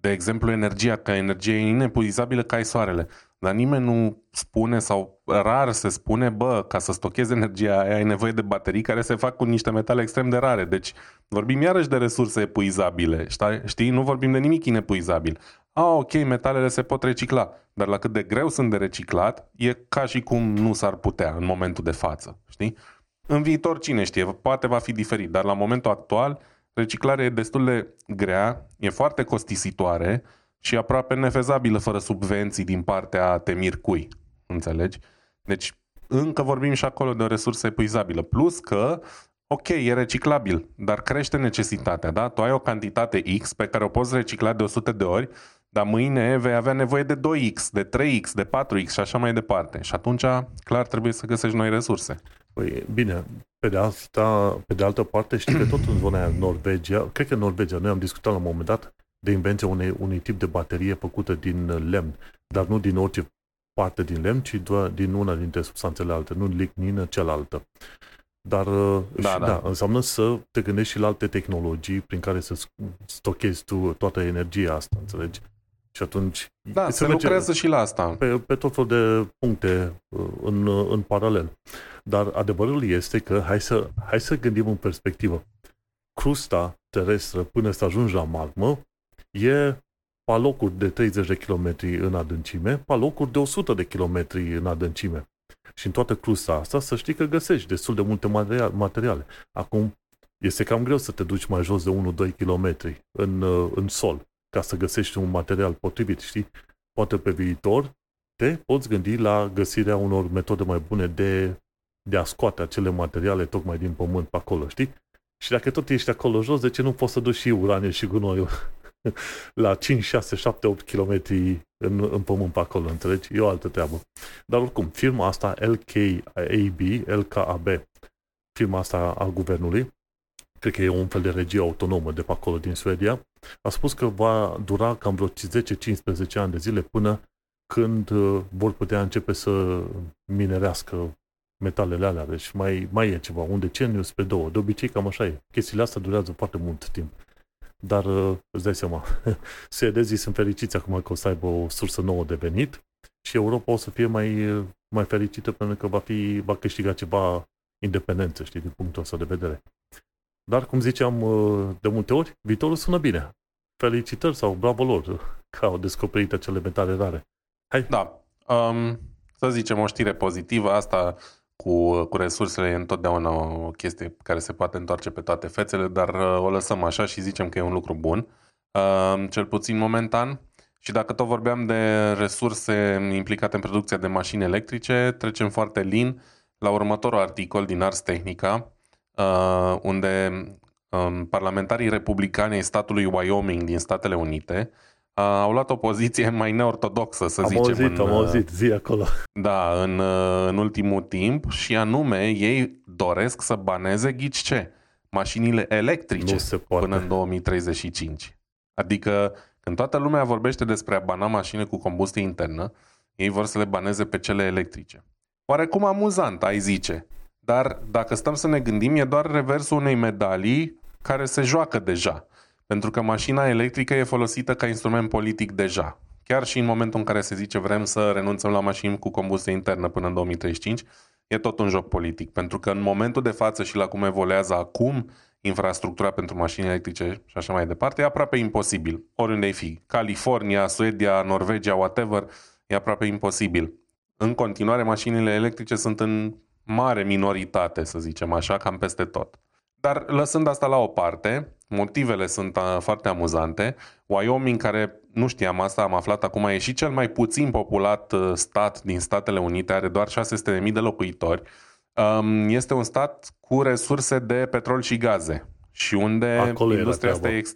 de exemplu energia, că energia e inepuizabilă ca ai soarele. dar nimeni nu spune sau rar se spune, bă, ca să stochezi energia aia ai nevoie de baterii care se fac cu niște metale extrem de rare. Deci vorbim iarăși de resurse epuizabile, știi? Nu vorbim de nimic inepuizabil. A, ok, metalele se pot recicla, dar la cât de greu sunt de reciclat, e ca și cum nu s-ar putea în momentul de față, știi? În viitor, cine știe, poate va fi diferit, dar la momentul actual, reciclarea e destul de grea, e foarte costisitoare și aproape nefezabilă fără subvenții din partea temir cui. Înțelegi? Deci, încă vorbim și acolo de o resursă epuizabilă. Plus că, ok, e reciclabil, dar crește necesitatea, da? Tu ai o cantitate X pe care o poți recicla de 100 de ori, dar mâine vei avea nevoie de 2X, de 3X, de 4X și așa mai departe. Și atunci, clar, trebuie să găsești noi resurse. Păi, bine, pe de, asta, pe de altă parte, știi că tot în zona aia, Norvegia, cred că în Norvegia, noi am discutat la un moment dat de invenția unei, unui tip de baterie făcută din lemn, dar nu din orice parte din lemn, ci doar din una dintre substanțele alte, nu lignină cealaltă. Dar da, și, da. da, înseamnă să te gândești și la alte tehnologii prin care să stochezi tu toată energia asta, înțelegi? Și atunci... Da, se, se lucrează și la asta. Pe, pe tot felul de puncte uh, în, în paralel. Dar adevărul este că hai să, hai să gândim în perspectivă. Crusta terestră până să ajungi la magmă e palocuri de 30 de km în adâncime, palocuri de 100 de km în adâncime. Și în toată crusta asta să știi că găsești destul de multe materiale. Acum, este cam greu să te duci mai jos de 1-2 km în, uh, în sol ca să găsești un material potrivit, știi? Poate pe viitor te poți gândi la găsirea unor metode mai bune de, de a scoate acele materiale tocmai din pământ pe acolo, știi? Și dacă tot ești acolo jos, de ce nu poți să duci și uraniu și gunoiul la 5, 6, 7, 8 km în, în pământ pe acolo, înțelegi? E o altă treabă. Dar oricum, firma asta, LKAB, LKAB, firma asta a guvernului, cred că e un fel de regie autonomă de pe acolo din Suedia, a spus că va dura cam vreo 10-15 ani de zile până când uh, vor putea începe să minerească metalele alea. Deci mai, mai e ceva, un deceniu spre două. De obicei cam așa e. Chestiile astea durează foarte mult timp. Dar uh, îți dai seama, suedezii sunt fericiți acum că o să aibă o sursă nouă de venit și Europa o să fie mai, mai fericită pentru că va, fi, va câștiga ceva independență, știi, din punctul ăsta de vedere. Dar, cum ziceam uh, de multe ori, viitorul sună bine. Felicitări sau bravo lor că au descoperit acele metale rare. Hai. Da. Um, să zicem o știre pozitivă, asta cu, cu resursele e întotdeauna o chestie care se poate întoarce pe toate fețele, dar uh, o lăsăm așa și zicem că e un lucru bun, uh, cel puțin momentan. Și dacă tot vorbeam de resurse implicate în producția de mașini electrice, trecem foarte lin la următorul articol din Ars Technica, uh, unde um, parlamentarii republicani ai statului Wyoming din Statele Unite uh, au luat o poziție mai neortodoxă, să am zicem. Auzit, în, am uh, auzit, zi acolo. Da, în, uh, în ultimul timp și anume ei doresc să baneze ghici ce? Mașinile electrice nu se poate. până în 2035. Adică când toată lumea vorbește despre a bana mașini cu combustie internă, ei vor să le baneze pe cele electrice. Oarecum amuzant, ai zice. Dar dacă stăm să ne gândim, e doar reversul unei medalii care se joacă deja. Pentru că mașina electrică e folosită ca instrument politic deja. Chiar și în momentul în care se zice vrem să renunțăm la mașini cu combustie internă până în 2035, e tot un joc politic. Pentru că în momentul de față și la cum evoluează acum infrastructura pentru mașini electrice și așa mai departe, e aproape imposibil. Oriunde ai fi. California, Suedia, Norvegia, whatever, e aproape imposibil. În continuare, mașinile electrice sunt în mare minoritate, să zicem așa, cam peste tot. Dar lăsând asta la o parte, motivele sunt uh, foarte amuzante. Wyoming, care nu știam asta, am aflat acum, e și cel mai puțin populat uh, stat din Statele Unite, are doar 600.000 de locuitori. Um, este un stat cu resurse de petrol și gaze și unde Acolo industria asta e... Ex...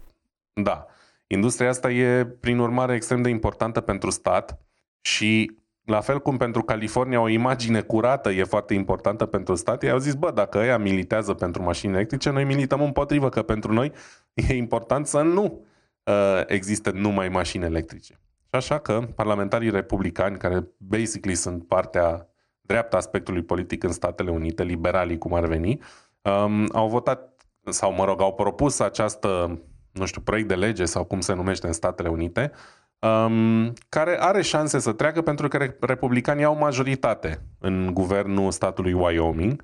Da. Industria asta e, prin urmare, extrem de importantă pentru stat și la fel cum pentru California o imagine curată e foarte importantă pentru stat, ei au zis, bă, dacă ăia militează pentru mașini electrice, noi milităm împotrivă, că pentru noi e important să nu uh, existe numai mașini electrice. Și așa că parlamentarii republicani, care basically sunt partea dreaptă aspectului politic în Statele Unite, liberalii cum ar veni, um, au votat, sau mă rog, au propus această, nu știu, proiect de lege sau cum se numește în Statele Unite, um, care are șanse să treacă pentru că republicanii au majoritate în guvernul statului Wyoming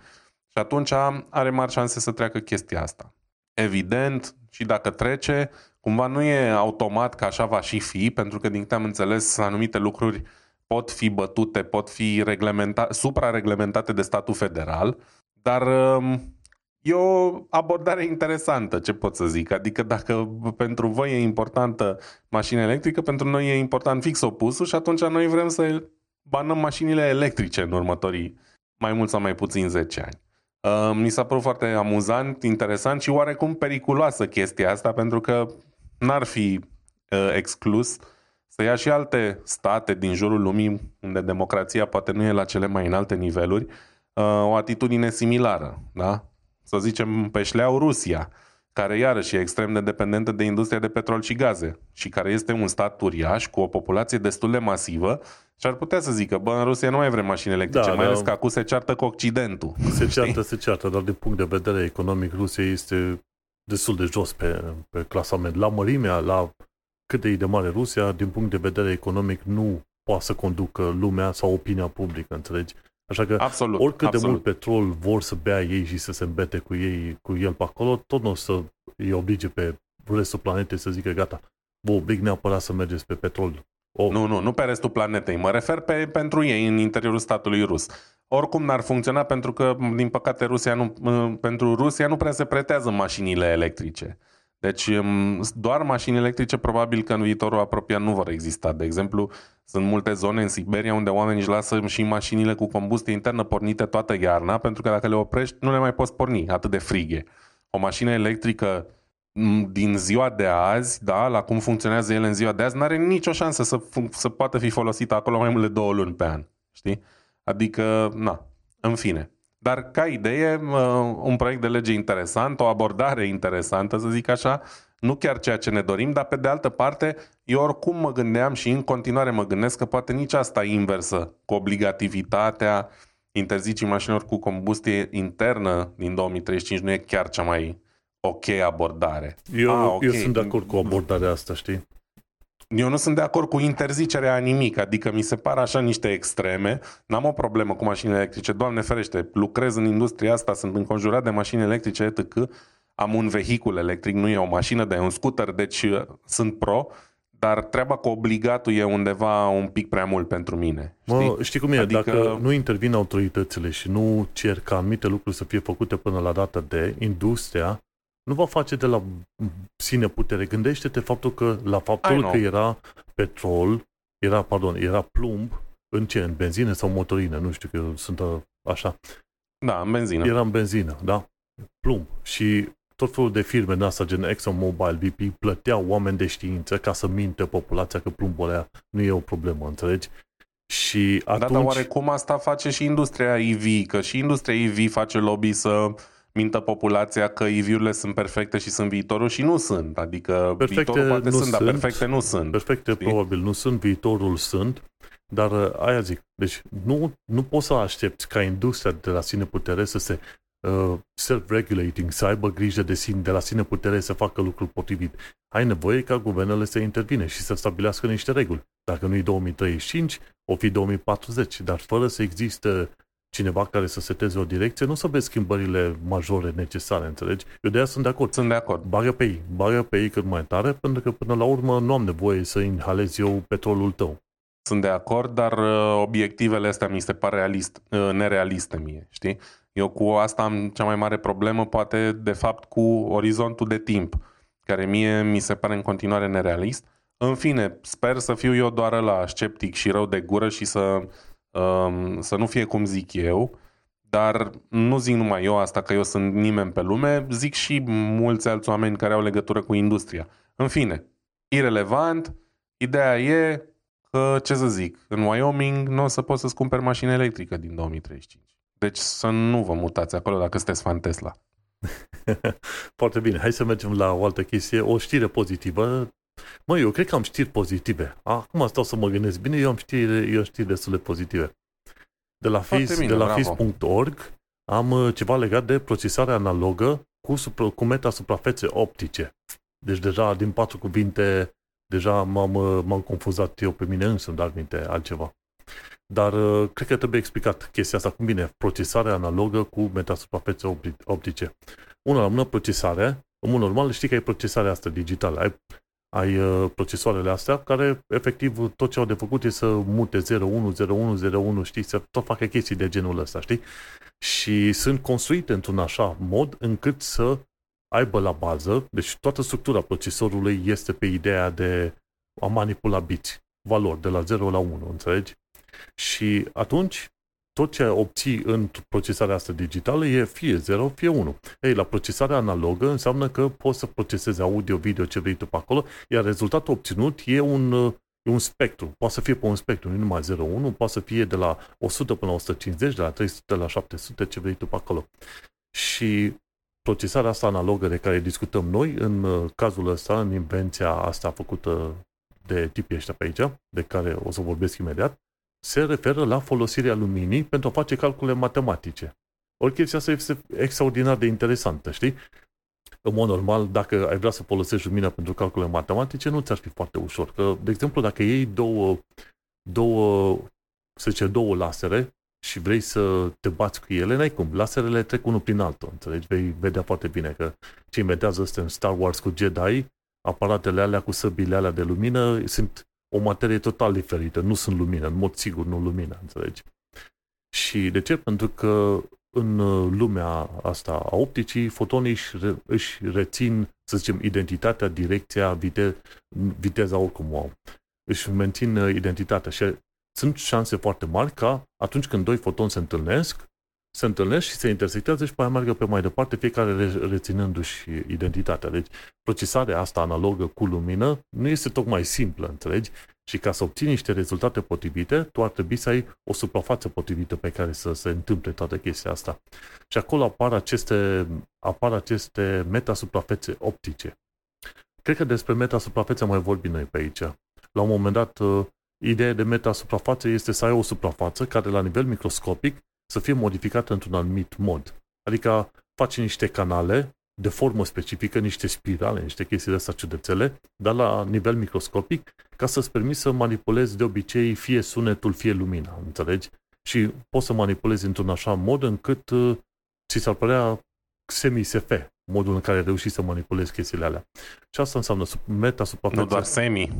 și atunci are mari șanse să treacă chestia asta. Evident, și dacă trece, cumva nu e automat că așa va și fi, pentru că din câte am înțeles, anumite lucruri pot fi bătute, pot fi reglementa- suprareglementate de statul federal, dar um, e o abordare interesantă, ce pot să zic. Adică dacă pentru voi e importantă mașina electrică, pentru noi e important fix opusul și atunci noi vrem să banăm mașinile electrice în următorii mai mult sau mai puțin 10 ani. Uh, mi s-a părut foarte amuzant, interesant și oarecum periculoasă chestia asta, pentru că n-ar fi uh, exclus să ia și alte state din jurul lumii, unde democrația poate nu e la cele mai înalte niveluri, uh, o atitudine similară. Da? Să zicem pe șleau Rusia, care iarăși e extrem de dependentă de industria de petrol și gaze și care este un stat uriaș cu o populație destul de masivă și ar putea să zică, bă, în Rusia nu mai vrem mașini electrice, da, mai da. ales că acum se ceartă cu Occidentul. Se ceartă, se ceartă, dar din punct de vedere economic Rusia este destul de jos pe, pe clasament. La mărimea, la cât de, de mare Rusia, din punct de vedere economic, nu poate să conducă lumea sau opinia publică, înțelegi? Așa că absolut, oricât absolut. de mult petrol vor să bea ei și să se îmbete cu ei, cu el pe acolo, tot nu o să îi oblige pe restul planetei să zică gata, vă oblig neapărat să mergeți pe petrol. O... Nu, nu, nu pe restul planetei. Mă refer pe, pentru ei în interiorul statului rus. Oricum n-ar funcționa pentru că, din păcate, Rusia nu, pentru Rusia nu prea se pretează mașinile electrice. Deci doar mașini electrice probabil că în viitorul apropiat nu vor exista. De exemplu, sunt multe zone în Siberia unde oamenii își lasă și mașinile cu combustie internă pornite toată iarna, pentru că dacă le oprești nu le mai poți porni, atât de frige. O mașină electrică din ziua de azi, da, la cum funcționează ele în ziua de azi, nu are nicio șansă să, să poată fi folosită acolo mai mult de două luni pe an. Știi? Adică, na, în fine. Dar ca idee, un proiect de lege interesant, o abordare interesantă, să zic așa, nu chiar ceea ce ne dorim, dar pe de altă parte, eu oricum mă gândeam și în continuare mă gândesc că poate nici asta inversă, cu obligativitatea interzicii mașinilor cu combustie internă din 2035 nu e chiar cea mai ok abordare. Eu, ah, okay. eu sunt de acord cu abordarea asta, știi? Eu nu sunt de acord cu interzicerea a nimic, adică mi se par așa niște extreme. N-am o problemă cu mașinile electrice, Doamne ferește, lucrez în industria asta, sunt înconjurat de mașini electrice, etc. Am un vehicul electric, nu e o mașină, dar e un scooter, deci uh, sunt pro, dar treaba cu obligatul e undeva un pic prea mult pentru mine. Știi, mă, știi cum e? Adică... Dacă nu intervin autoritățile și nu cer ca anumite lucruri să fie făcute până la data de, industria nu va face de la sine putere. Gândește-te faptul că la faptul că era petrol, era, pardon, era plumb în ce? În benzină sau motorină? Nu știu că sunt uh, așa. Da, în benzină. Era în benzină, da. Plumb. Și tot felul de firme în asta, gen ExxonMobil, BP, plăteau oameni de știință ca să mintă populația că plumbul ăla nu e o problemă, înțelegi? Și atunci... Da, dar oarecum asta face și industria EV, că și industria EV face lobby să mintă populația că EV-urile sunt perfecte și sunt viitorul și nu sunt. Adică perfecte viitorul poate nu sunt, sunt, dar perfecte nu sunt. Perfecte știi? probabil nu sunt, viitorul sunt, dar uh, aia zic, deci nu, nu poți să aștepți ca industria de la sine putere să se uh, self-regulating, să aibă grijă de sine, de la sine putere să facă lucrul potrivit. Ai nevoie ca guvernele să intervine și să stabilească niște reguli. Dacă nu e 2035, o fi 2040, dar fără să existe cineva care să seteze o direcție, nu să vezi schimbările majore necesare, înțelegi? Eu de aia sunt de acord. Sunt de acord. Bagă pe ei, bagă pe ei cât mai tare, pentru că până la urmă nu am nevoie să inhalez eu petrolul tău. Sunt de acord, dar uh, obiectivele astea mi se par realist, uh, nerealiste mie, știi? Eu cu asta am cea mai mare problemă, poate de fapt cu orizontul de timp, care mie mi se pare în continuare nerealist. În fine, sper să fiu eu doar la sceptic și rău de gură și să Um, să nu fie cum zic eu, dar nu zic numai eu asta că eu sunt nimeni pe lume, zic și mulți alți oameni care au legătură cu industria. În fine, irelevant, ideea e că, ce să zic, în Wyoming nu o să poți să-ți cumperi mașină electrică din 2035. Deci să nu vă mutați acolo dacă sunteți fan Tesla. Foarte bine. Hai să mergem la o altă chestie. O știre pozitivă. Mă, eu cred că am știri pozitive. Acum stau să mă gândesc bine, eu am știri, eu am știri destul de pozitive. De la, FIS, bine, de la FIS.org am uh, ceva legat de procesarea analogă cu, supra, cu meta suprafețe optice. Deci deja din patru cuvinte Deja m-am, m-am confuzat eu pe mine însumi, dar minte altceva. Dar uh, cred că trebuie explicat chestia asta cum vine procesarea analogă cu metasuprafețe optice. Una la mână procesare, în mod normal știi că ai procesarea asta digitală, ai, ai uh, procesoarele astea care efectiv tot ce au de făcut e să mute 01, 01, 01, știi, să tot facă chestii de genul ăsta, știi? Și sunt construite într-un așa mod încât să aibă la bază, deci toată structura procesorului este pe ideea de a manipula biți, valori de la 0 la 1, înțelegi? Și atunci, tot ce obții în procesarea asta digitală e fie 0, fie 1. Ei, la procesarea analogă înseamnă că poți să procesezi audio, video, ce vrei tu pe acolo, iar rezultatul obținut e un, e un spectru. Poate să fie pe un spectru, nu numai 0, 1, poate să fie de la 100 până la 150, de la 300 la 700, ce vrei tu pe acolo. Și procesarea asta analogă de care discutăm noi, în uh, cazul ăsta, în invenția asta făcută de tipii ăștia pe aici, de care o să vorbesc imediat, se referă la folosirea luminii pentru a face calcule matematice. Ori chestia asta este extraordinar de interesantă, știi? În mod normal, dacă ai vrea să folosești lumina pentru calcule matematice, nu ți-ar fi foarte ușor. Că, de exemplu, dacă iei două, două să zice, două lasere și vrei să te bați cu ele, n-ai cum. Laserele trec unul prin altul, înțelegi? Vei vedea foarte bine că ce inventează ăsta în Star Wars cu Jedi, aparatele alea cu săbile alea de lumină sunt o materie total diferită, nu sunt lumină, în mod sigur nu lumină, înțelegi? Și de ce? Pentru că în lumea asta a opticii, fotonii își, re, își rețin, să zicem, identitatea, direcția, vite, viteza oricum o au. Își mențin identitatea și sunt șanse foarte mari ca atunci când doi fotoni se întâlnesc, se întâlnesc și se intersectează și pe aia meargă pe mai departe, fiecare reținându-și identitatea. Deci procesarea asta analogă cu lumină nu este tocmai simplă, înțelegi? Și ca să obții niște rezultate potrivite, tu ar trebui să ai o suprafață potrivită pe care să se întâmple toată chestia asta. Și acolo apar aceste, apar aceste metasuprafețe optice. Cred că despre metasuprafețe mai vorbim noi pe aici. La un moment dat, uh, ideea de metasuprafață este să ai o suprafață care la nivel microscopic să fie modificată într-un anumit mod. Adică faci niște canale de formă specifică, niște spirale, niște chestii de astea ciudățele, dar la nivel microscopic, ca să-ți permiți să manipulezi de obicei fie sunetul, fie lumina, înțelegi? Și poți să manipulezi într-un așa mod încât uh, ți s-ar părea semi-SF, modul în care reușești să manipulezi chestiile alea. Și asta înseamnă meta suprafață. Nu doar semi.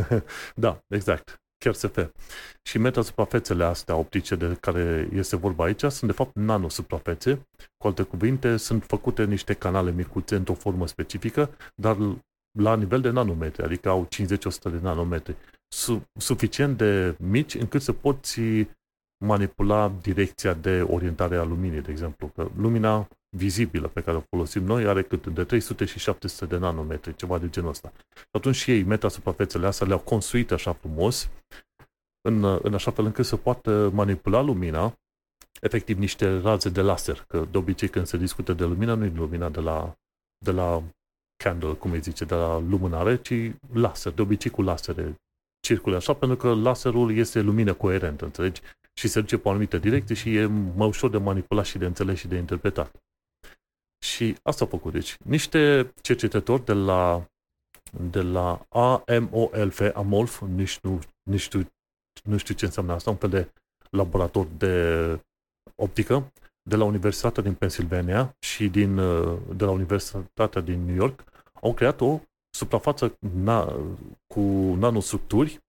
da, exact chiar SF. Și metasuprafețele astea optice de care este vorba aici sunt de fapt nanosuprafețe. Cu alte cuvinte, sunt făcute niște canale micuțe într-o formă specifică, dar la nivel de nanometri, adică au 50-100 de nanometri. Suficient de mici încât să poți manipula direcția de orientare a luminii, de exemplu. Că lumina vizibilă pe care o folosim noi are cât de 300 și 700 de nanometri, ceva de genul ăsta. Atunci ei, metasuprafețele astea le-au construit așa frumos, în, în așa fel încât să poată manipula lumina, efectiv niște raze de laser, că de obicei când se discută de lumină, nu e lumina de la, de la candle, cum îi zice, de la lumânare, ci laser, de obicei cu lasere circule așa, pentru că laserul este lumină coerentă, înțelegi? Și se duce pe o anumită direcție și e mai ușor de manipulat și de înțeles și de interpretat. Și asta a făcut. Deci, niște cercetători de la, de la AMOLF, AMOLF, nici nu, nici știu, nu știu ce înseamnă asta, un fel de laborator de optică, de la Universitatea din Pennsylvania și din, de la Universitatea din New York, au creat o suprafață na, cu nanostructuri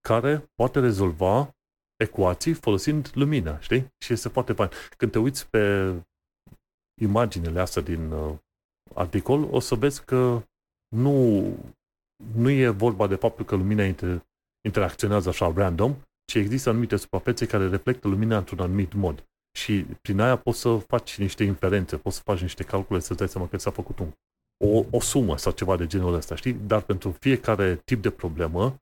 care poate rezolva ecuații folosind lumina, știi? Și este foarte fain. Când te uiți pe imaginele astea din uh, articol, o să vezi că nu, nu e vorba de faptul că lumina inter, interacționează așa random, ci există anumite suprafețe care reflectă lumina într-un anumit mod. Și prin aia poți să faci niște inferențe, poți să faci niște calcule să-ți dai seama că s-a făcut un, o, o sumă sau ceva de genul ăsta, știi? Dar pentru fiecare tip de problemă,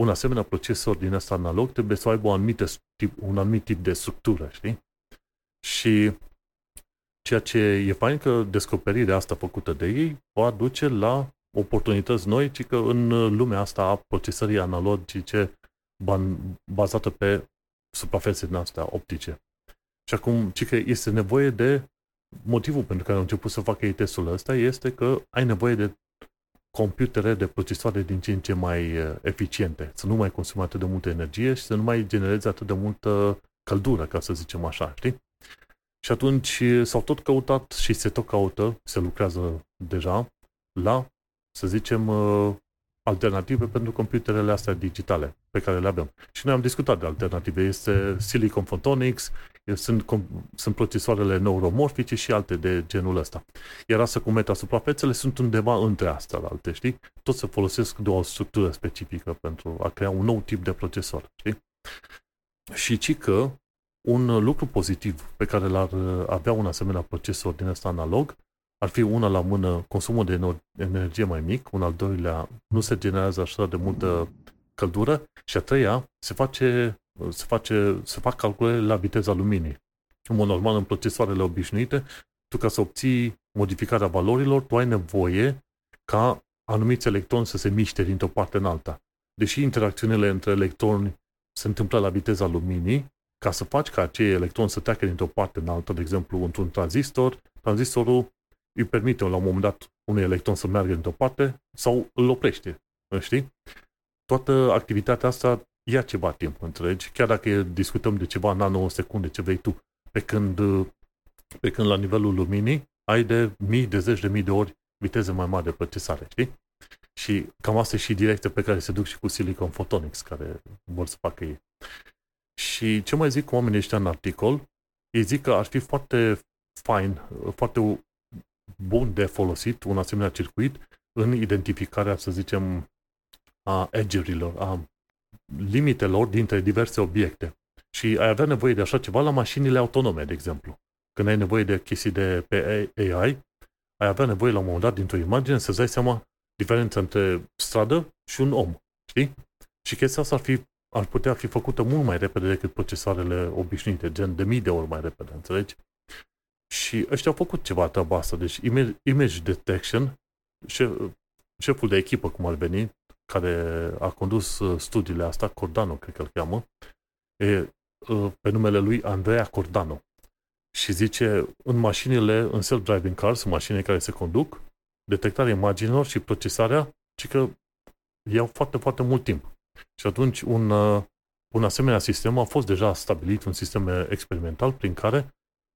un asemenea procesor din ăsta analog trebuie să aibă un anumit tip, un anumit tip de structură, știi? Și Ceea ce e fain că descoperirea asta făcută de ei va duce la oportunități noi, ci că în lumea asta a procesării analogice bazată pe suprafețe din astea optice. Și acum, ci că este nevoie de motivul pentru care au început să facă ei testul ăsta este că ai nevoie de computere de procesoare din ce în ce mai eficiente, să nu mai consume atât de multă energie și să nu mai genereze atât de multă căldură, ca să zicem așa, știi? Și atunci s-au tot căutat și se tot caută, se lucrează deja la, să zicem, alternative pentru computerele astea digitale pe care le avem. Și noi am discutat de alternative. Este Silicon Photonics, sunt, sunt procesoarele neuromorfice și alte de genul ăsta. Iar asta cu metasuprafețele sunt undeva între astea alte, știi? Tot se folosesc de o structură specifică pentru a crea un nou tip de procesor, știi? Și ci că un lucru pozitiv pe care l-ar avea un asemenea procesor din ăsta analog ar fi una la mână consumul de energie mai mic, un al doilea nu se generează așa de multă căldură și a treia se face, se face se fac calculele la viteza luminii. În mod normal, în procesoarele obișnuite, tu ca să obții modificarea valorilor, tu ai nevoie ca anumiți electroni să se miște dintr-o parte în alta. Deși interacțiunile între electroni se întâmplă la viteza luminii, ca să faci ca acei electroni să treacă dintr-o parte în alta, de exemplu, într-un tranzistor, tranzistorul îi permite la un moment dat unui electron să meargă într-o parte sau îl oprește. Știi? Toată activitatea asta ia ceva timp, întregi, chiar dacă discutăm de ceva nanosecunde, ce vrei tu, pe când, pe când la nivelul luminii ai de mii, de zeci de mii de ori viteze mai mari de procesare, știi? Și cam asta e și direcția pe care se duc și cu Silicon Photonics, care vor să facă ei. Și ce mai zic oamenii ăștia în articol? Ei zic că ar fi foarte fain, foarte bun de folosit un asemenea circuit în identificarea, să zicem, a edge-urilor, a limitelor dintre diverse obiecte. Și ai avea nevoie de așa ceva la mașinile autonome, de exemplu. Când ai nevoie de chestii de pe AI, ai avea nevoie la un moment dat dintr-o imagine să-ți dai seama diferența între stradă și un om. Știi? Și chestia asta ar, fi, ar putea fi făcută mult mai repede decât procesoarele obișnuite, gen de mii de ori mai repede, înțelegi? Și ăștia au făcut ceva treaba asta. Deci image detection, șef, șeful de echipă, cum ar veni, care a condus uh, studiile astea, Cordano, cred că îl cheamă, e, uh, pe numele lui Andrea Cordano. Și zice, în mașinile, în self-driving cars, în mașinile care se conduc, detectarea imaginilor și procesarea, ci că iau foarte, foarte mult timp. Și atunci un, uh, un asemenea sistem a fost deja stabilit, un sistem experimental prin care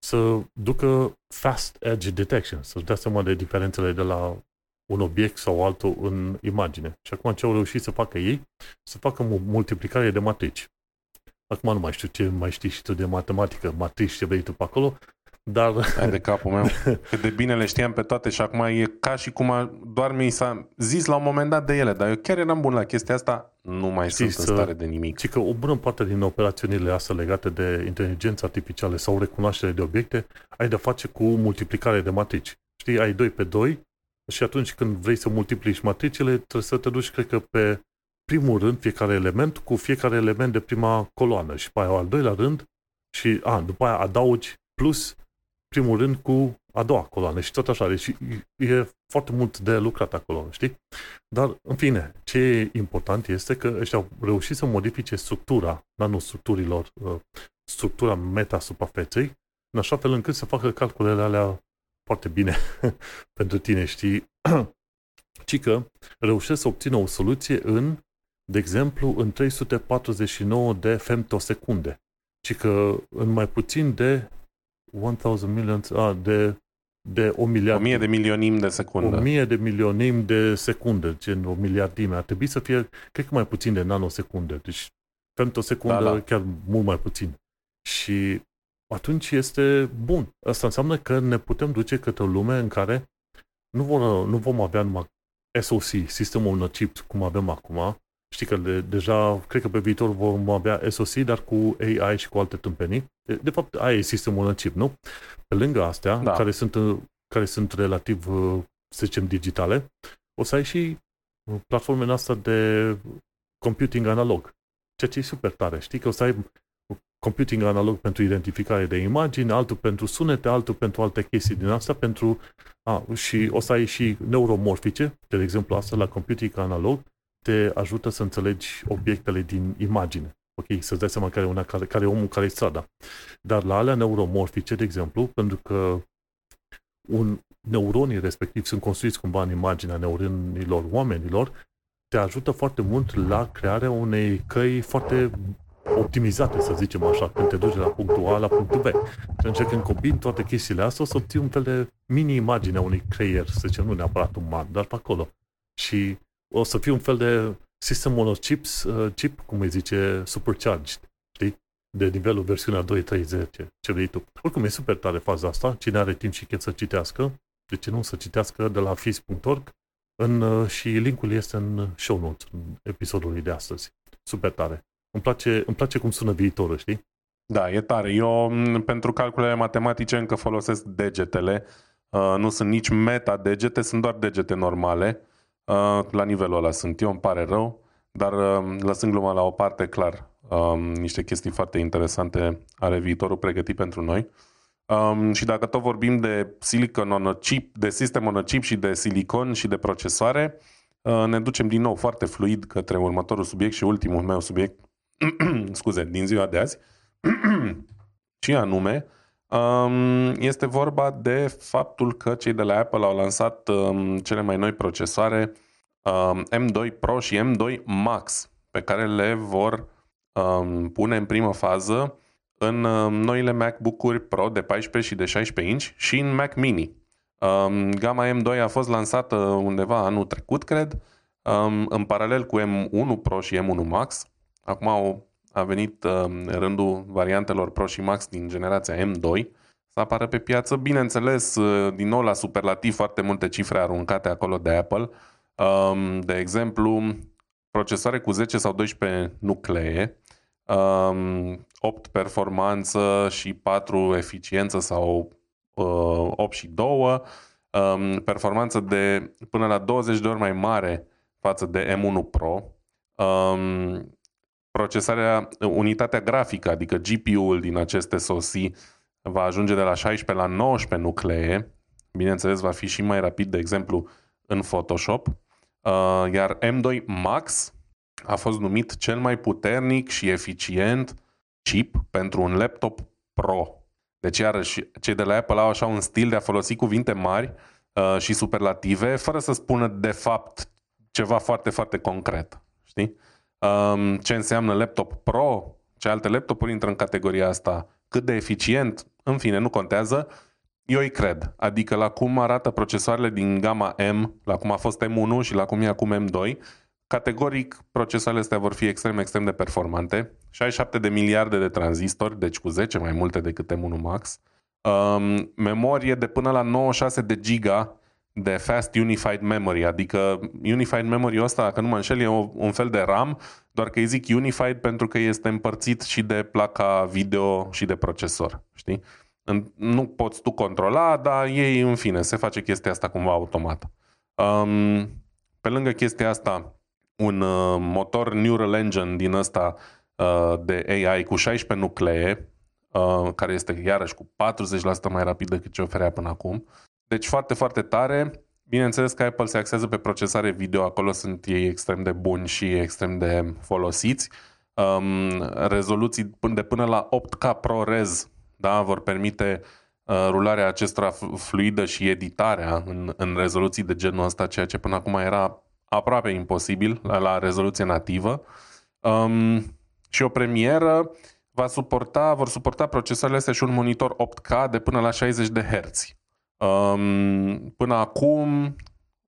să ducă fast edge detection, să-și dea seama de diferențele de la un obiect sau altul în imagine. Și acum ce au reușit să facă ei? Să facă multiplicare de matrici. Acum nu mai știu ce mai știi și tu de matematică, matrici ce vrei tu pe acolo, dar... Hai de capul meu. Cât de bine le știam pe toate și acum e ca și cum a, doar mi s-a zis la un moment dat de ele, dar eu chiar eram bun la chestia asta, nu mai Știi, sunt în stare de nimic. Și că o bună parte din operațiunile astea legate de inteligență artificială sau recunoaștere de obiecte, ai de face cu multiplicare de matrici. Știi, ai 2 pe 2 și atunci când vrei să multiplici matricile, trebuie să te duci, cred că, pe primul rând, fiecare element cu fiecare element de prima coloană și pe aia al doilea rând și a, după aia adaugi plus primul rând cu a doua coloană și tot așa. Deci e foarte mult de lucrat acolo, știi? Dar, în fine, ce e important este că ăștia au reușit să modifice structura nanostructurilor, uh, structura meta-suprafeței, în așa fel încât să facă calculele alea foarte bine pentru tine, știi? Ci că reușesc să obțină o soluție în, de exemplu, în 349 de femtosecunde. Ci că în mai puțin de 1000 millions, a, de, de o miliard. O mie de milionim de secundă. O mie de milionim de secundă, gen o miliardime. Ar trebui să fie, cred că mai puțin de nanosecunde. Deci femtosecundă da, da. chiar mult mai puțin. Și atunci este bun. Asta înseamnă că ne putem duce către o lume în care nu, vor, nu vom avea numai SOC, sistemul on chip, cum avem acum. Știi că de, deja, cred că pe viitor vom avea SOC, dar cu AI și cu alte tâmpenii. De, de fapt, aia e sistemul on chip, nu? Pe lângă astea, da. care, sunt, care sunt relativ, să zicem, digitale, o să ai și platformele astea de computing analog. Ceea ce e super tare. Știi că o să ai computing analog pentru identificare de imagini, altul pentru sunete, altul pentru alte chestii din asta, pentru, a, și o să ai și neuromorfice, de exemplu asta la computing analog, te ajută să înțelegi obiectele din imagine. Ok, să-ți dai seama care, una, care, care e omul, care e strada. Dar la alea neuromorfice, de exemplu, pentru că un, neuronii respectiv sunt construiți cumva în imaginea neuronilor oamenilor, te ajută foarte mult la crearea unei căi foarte optimizate, să zicem așa, când te duci de la punctul A la punctul B. Și atunci când combini toate chestiile astea, o să obții un fel de mini-imagine a unui creier, să zicem, nu neapărat uman, dar pe acolo. Și o să fie un fel de sistem on chips, uh, chip, cum îi zice, supercharged, știi? De nivelul versiunea 2, 3, 10, ce vrei tu. Oricum, e super tare faza asta. Cine are timp și chef să citească, de ce nu să citească de la fis.org în, uh, și linkul este în show notes, în episodul de astăzi. Super tare. Îmi place, îmi place cum sună viitorul, știi? Da, e tare. Eu pentru calculele matematice încă folosesc degetele. Uh, nu sunt nici meta-degete, sunt doar degete normale. Uh, la nivelul ăla sunt eu, îmi pare rău. Dar uh, lăsând gluma la o parte, clar, uh, niște chestii foarte interesante are viitorul pregătit pentru noi. Um, și dacă tot vorbim de silicon on a chip, de sistem on a chip și de silicon și de procesoare, uh, ne ducem din nou foarte fluid către următorul subiect și ultimul meu subiect, scuze, din ziua de azi, și anume, um, este vorba de faptul că cei de la Apple au lansat um, cele mai noi procesoare um, M2 Pro și M2 Max, pe care le vor um, pune în primă fază în um, noile MacBook-uri Pro de 14 și de 16 inch și în Mac Mini. Um, gama M2 a fost lansată undeva anul trecut, cred, um, în paralel cu M1 Pro și M1 Max. Acum au, a venit um, rândul variantelor Pro și Max din generația M2 să apară pe piață. Bineînțeles, uh, din nou la superlativ, foarte multe cifre aruncate acolo de Apple. Um, de exemplu, procesoare cu 10 sau 12 nuclee, um, 8 performanță și 4 eficiență sau uh, 8 și 2, um, performanță de până la 20 de ori mai mare față de M1 Pro, um, procesarea, unitatea grafică, adică GPU-ul din aceste SoC va ajunge de la 16 la 19 nuclee, bineînțeles va fi și mai rapid, de exemplu, în Photoshop, uh, iar M2 Max a fost numit cel mai puternic și eficient chip pentru un laptop Pro. Deci, iarăși, cei de la Apple au așa un stil de a folosi cuvinte mari uh, și superlative, fără să spună de fapt ceva foarte, foarte concret. Știi? Um, ce înseamnă laptop Pro, ce alte laptopuri intră în categoria asta, cât de eficient, în fine, nu contează. Eu îi cred. Adică la cum arată procesoarele din gama M, la cum a fost M1 și la cum e acum M2, Categoric, procesoarele astea vor fi extrem, extrem de performante. 67 de miliarde de tranzistori, deci cu 10 mai multe decât M1 Max. Um, memorie de până la 96 de giga de Fast Unified Memory, adică Unified Memory ăsta, dacă nu mă înșel, e un fel de RAM, doar că îi zic Unified pentru că este împărțit și de placa video și de procesor, știi? Nu poți tu controla, dar ei, în fine, se face chestia asta cumva automat. Um, pe lângă chestia asta, un uh, motor Neural Engine din ăsta uh, de AI cu 16 nuclee, uh, care este iarăși cu 40% mai rapid decât ce oferea până acum. Deci foarte, foarte tare. Bineînțeles că Apple se axează pe procesare video, acolo sunt ei extrem de buni și extrem de folosiți. Um, rezoluții de până la 8K ProRes da, vor permite uh, rularea acestora fluidă și editarea în, în rezoluții de genul ăsta, ceea ce până acum era aproape imposibil la, la rezoluție nativă. Um, și o premieră va suporta, vor suporta procesoarele astea și un monitor 8K de până la 60 de Hz. Um, până acum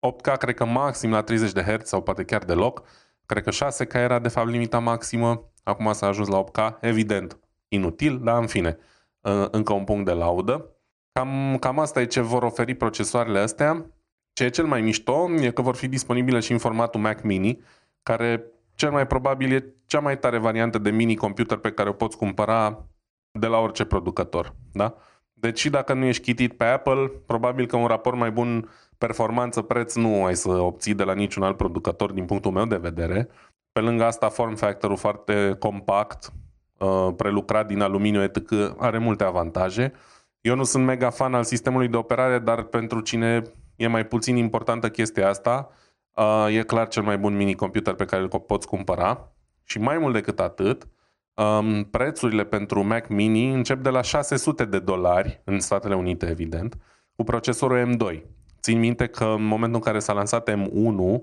8K cred că maxim la 30 de Hz sau poate chiar deloc. Cred că 6K era de fapt limita maximă. Acum s-a ajuns la 8K. Evident, inutil, dar în fine, uh, încă un punct de laudă. Cam, cam asta e ce vor oferi procesoarele astea. Ce e cel mai mișto e că vor fi disponibile și în formatul Mac Mini, care cel mai probabil e cea mai tare variantă de mini-computer pe care o poți cumpăra de la orice producător. Da? Deci și dacă nu ești chitit pe Apple, probabil că un raport mai bun performanță-preț nu ai să obții de la niciun alt producător din punctul meu de vedere. Pe lângă asta, form factor-ul foarte compact, uh, prelucrat din aluminiu etc. are multe avantaje. Eu nu sunt mega fan al sistemului de operare, dar pentru cine e mai puțin importantă chestia asta. Uh, e clar cel mai bun mini-computer pe care îl poți cumpăra. Și mai mult decât atât, um, prețurile pentru Mac Mini încep de la 600 de dolari în Statele Unite, evident, cu procesorul M2. Țin minte că în momentul în care s-a lansat M1, uh,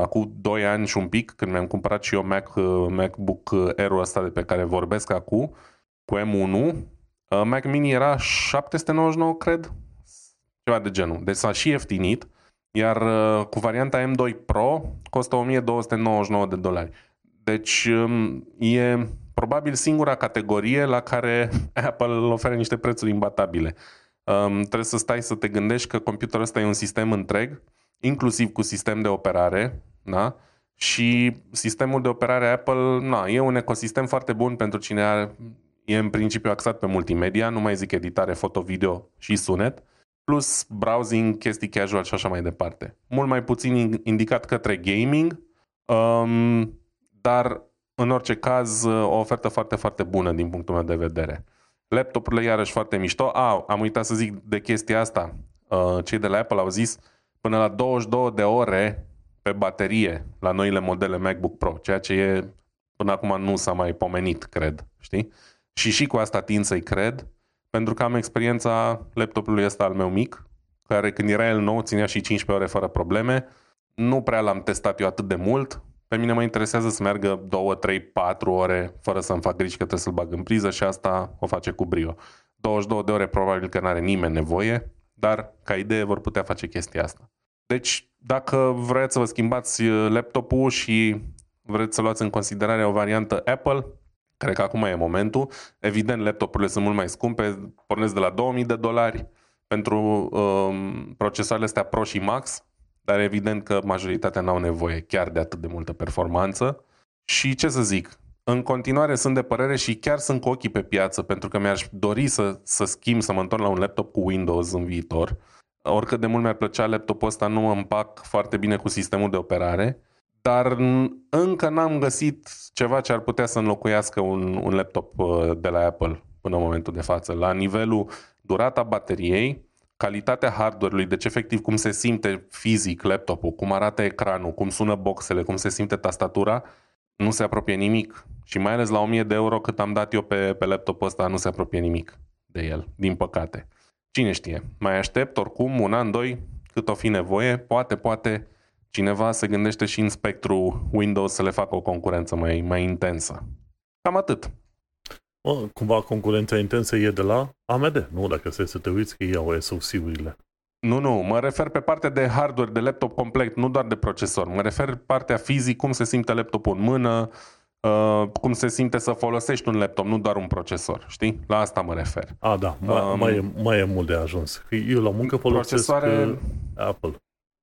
acum 2 ani și un pic, când mi-am cumpărat și eu Mac, uh, MacBook Air-ul ăsta de pe care vorbesc acum, cu M1, uh, Mac Mini era 799, cred, ceva de genul. Deci s-a și ieftinit, iar uh, cu varianta M2 Pro costă 1299 de dolari. Deci um, e probabil singura categorie la care Apple oferă niște prețuri imbatabile. Um, trebuie să stai să te gândești că computerul ăsta e un sistem întreg, inclusiv cu sistem de operare, da? Și sistemul de operare Apple, na, e un ecosistem foarte bun pentru cine are, e în principiu axat pe multimedia, nu mai zic editare foto-video și sunet, plus browsing, chestii casual și așa mai departe. Mult mai puțin indicat către gaming, um, dar în orice caz o ofertă foarte, foarte bună din punctul meu de vedere. Laptopurile iarăși foarte mișto. A, am uitat să zic de chestia asta. Uh, cei de la Apple au zis până la 22 de ore pe baterie la noile modele MacBook Pro, ceea ce e până acum nu s-a mai pomenit, cred. Știi? Și și cu asta tind să-i cred, pentru că am experiența laptopului ăsta al meu mic, care când era el nou ținea și 15 ore fără probleme. Nu prea l-am testat eu atât de mult, pe mine mă interesează să meargă 2, 3, 4 ore fără să-mi fac griji că trebuie să-l bag în priză și asta o face cu brio. 22 de ore probabil că n-are nimeni nevoie, dar ca idee vor putea face chestia asta. Deci, dacă vreți să vă schimbați uh, laptopul și vreți să luați în considerare o variantă Apple, cred că acum e momentul. Evident, laptopurile sunt mult mai scumpe, pornesc de la 2000 de dolari pentru um, procesoarele astea Pro și Max, dar evident că majoritatea n-au nevoie chiar de atât de multă performanță. Și ce să zic, în continuare sunt de părere și chiar sunt cu ochii pe piață pentru că mi-aș dori să, să schimb, să mă întorc la un laptop cu Windows în viitor. Oricât de mult mi-ar plăcea laptopul ăsta, nu mă împac foarte bine cu sistemul de operare, dar încă n-am găsit ceva ce ar putea să înlocuiască un, un laptop uh, de la Apple până în momentul de față. La nivelul durata bateriei, calitatea hardware-ului, deci efectiv cum se simte fizic laptopul, cum arată ecranul, cum sună boxele, cum se simte tastatura, nu se apropie nimic. Și mai ales la 1000 de euro cât am dat eu pe, pe laptopul ăsta, nu se apropie nimic de el, din păcate. Cine știe, mai aștept oricum un an, doi, cât o fi nevoie, poate, poate cineva se gândește și în spectru Windows să le facă o concurență mai, mai intensă. Cam atât. Mă, cumva concurența intensă e de la AMD, nu? Dacă se să te uiți că iau SoC-urile. Nu, nu, mă refer pe partea de hardware, de laptop complet, nu doar de procesor. Mă refer partea fizic, cum se simte laptopul în mână, uh, cum se simte să folosești un laptop, nu doar un procesor, știi? La asta mă refer. A, da, mai, um, mai, e, mai e mult de ajuns. Eu la muncă folosesc procesoare... Uh, Apple.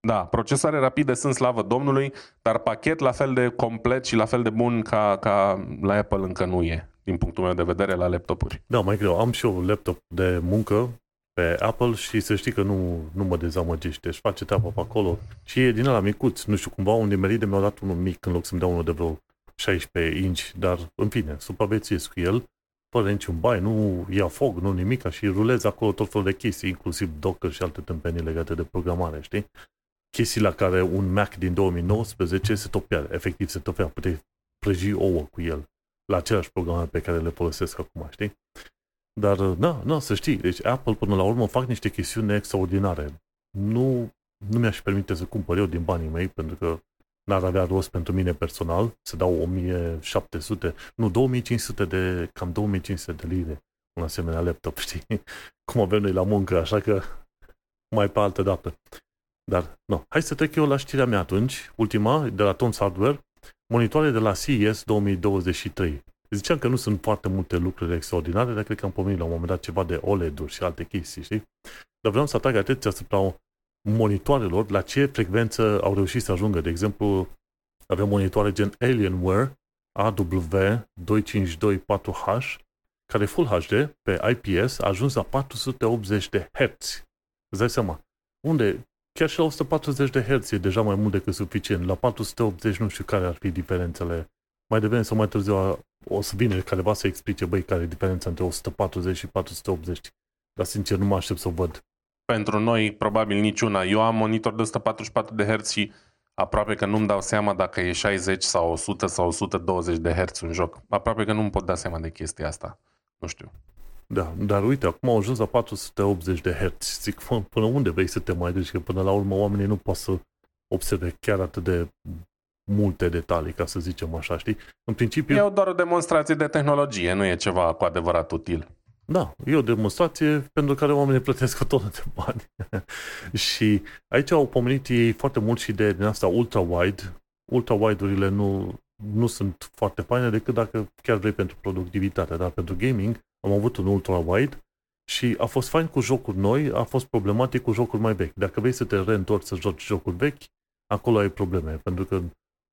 Da, procesoare rapide sunt slavă Domnului, dar pachet la fel de complet și la fel de bun ca, ca la Apple încă nu e din punctul meu de vedere, la laptopuri. Da, mai greu. Am și eu un laptop de muncă pe Apple și să știi că nu, nu mă dezamăgește. Își face treaba pe acolo și e din ăla micuț. Nu știu, cumva un nimerit de mi-au dat unul mic în loc să-mi dea unul de vreo 16 inch, dar în fine, supraviețuiesc cu el fără niciun bai, nu ia foc, nu nimic, și rulez acolo tot felul de chestii, inclusiv Docker și alte tâmpenii legate de programare, știi? Chestii la care un Mac din 2019 se topea, efectiv se topea, puteai prăji ouă cu el la aceleași programe pe care le folosesc acum, știi? Dar, da, nu, să știi, deci Apple până la urmă fac niște chestiuni extraordinare. Nu, nu mi-aș permite să cumpăr eu din banii mei, pentru că n-ar avea rost pentru mine personal să dau 1700, nu, 2500 de, cam 2500 de lire un asemenea laptop, știi? Cum avem noi la muncă, așa că mai pe altă dată. Dar, nu, hai să trec eu la știrea mea atunci, ultima, de la Tons Hardware, monitoare de la CES 2023. Ziceam că nu sunt foarte multe lucruri extraordinare, dar cred că am pomenit la un moment dat ceva de OLED-uri și alte chestii, știi? Dar vreau să atrag atenția asupra monitoarelor, la ce frecvență au reușit să ajungă. De exemplu, avem monitoare gen Alienware AW2524H, care Full HD pe IPS a ajuns la 480 de Hz. Îți dai seama? Unde chiar și la 140 de Hz e deja mai mult decât suficient. La 480 nu știu care ar fi diferențele. Mai devreme sau mai târziu o să vină careva să explice, băi, care e diferența între 140 și 480. Dar sincer nu mă aștept să o văd. Pentru noi, probabil niciuna. Eu am monitor de 144 de Hz și aproape că nu-mi dau seama dacă e 60 sau 100 sau 120 de Hz un joc. Aproape că nu-mi pot da seama de chestia asta. Nu știu. Da, dar uite, acum au ajuns la 480 de Hz. Zic, până unde vrei să te mai duci? Că până la urmă oamenii nu pot să observe chiar atât de multe detalii, ca să zicem așa, știi? În principiu... E doar o demonstrație de tehnologie, nu e ceva cu adevărat util. Da, e o demonstrație pentru care oamenii plătesc o tonă de bani. și aici au pomenit ei foarte mult și de din asta ultra-wide. Ultra-wide-urile nu, nu sunt foarte faine decât dacă chiar vrei pentru productivitate, dar pentru gaming am avut un ultra-wide și a fost fain cu jocuri noi, a fost problematic cu jocuri mai vechi. Dacă vrei să te reîntorci să joci jocuri vechi, acolo ai probleme, pentru că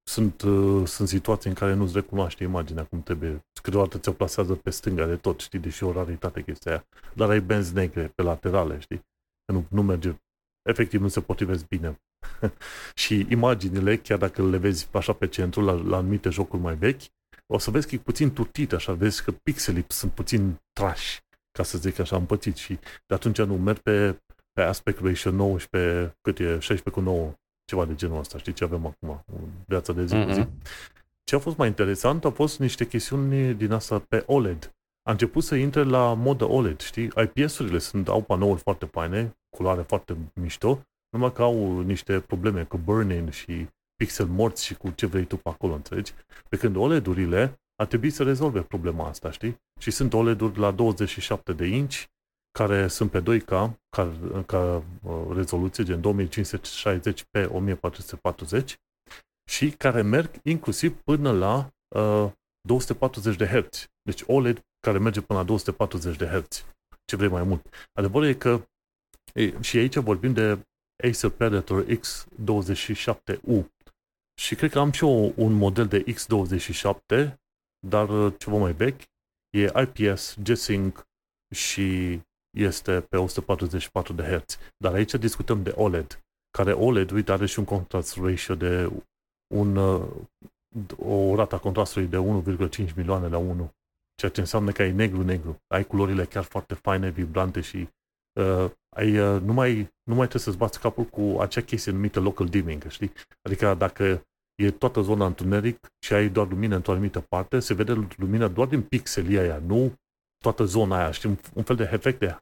sunt, uh, sunt situații în care nu-ți recunoaște imaginea cum trebuie. Câteodată ți-o plasează pe stânga de tot, știi, deși o raritate chestia aia. Dar ai benzi negre pe laterale, știi? Că nu, nu merge, efectiv nu se potrivesc bine. și imaginile, chiar dacă le vezi așa pe centru, la, la anumite jocuri mai vechi, o să vezi că e puțin turtit, așa, vezi că pixelii sunt puțin trași, ca să zic așa, împățit și de atunci nu merg pe, pe aspect ratio 9 și pe, cât e, 16 cu 9 ceva de genul ăsta, știi ce avem acum, viața de zi cu zi. Mm-hmm. Ce a fost mai interesant au fost niște chestiuni din asta pe OLED. A început să intre la modă OLED, știi? IPS-urile sunt, au panouri foarte faine, culoare foarte mișto, numai că au niște probleme cu burn-in și pixel morți și cu ce vrei tu pe acolo, înțelegi? Pe când OLED-urile ar trebui să rezolve problema asta, știi? Și sunt OLED-uri la 27 de inch, care sunt pe 2K, ca, ca uh, rezoluție, gen 2560 pe 1440 și care merg inclusiv până la uh, 240 de Hz. Deci OLED care merge până la 240 de Hz. Ce vrei mai mult. Adevărul e că e, și aici vorbim de Acer Predator X27U. Și cred că am și eu un model de X27, dar uh, ceva mai vechi. E IPS, G-Sync și este pe 144 de Hz. Dar aici discutăm de OLED, care OLED, uite, are și un contrast ratio de un, uh, o rata contrastului de 1,5 milioane la 1, ceea ce înseamnă că ai negru-negru. Ai culorile chiar foarte faine, vibrante și uh, ai, uh, nu, mai, nu mai trebuie să-ți bați capul cu acea chestie numită local dimming, știi? Adică dacă e toată zona întuneric și ai doar lumină într-o anumită parte, se vede lumina doar din pixelii aia, nu toată zona aia, știi? Un, un fel de efect de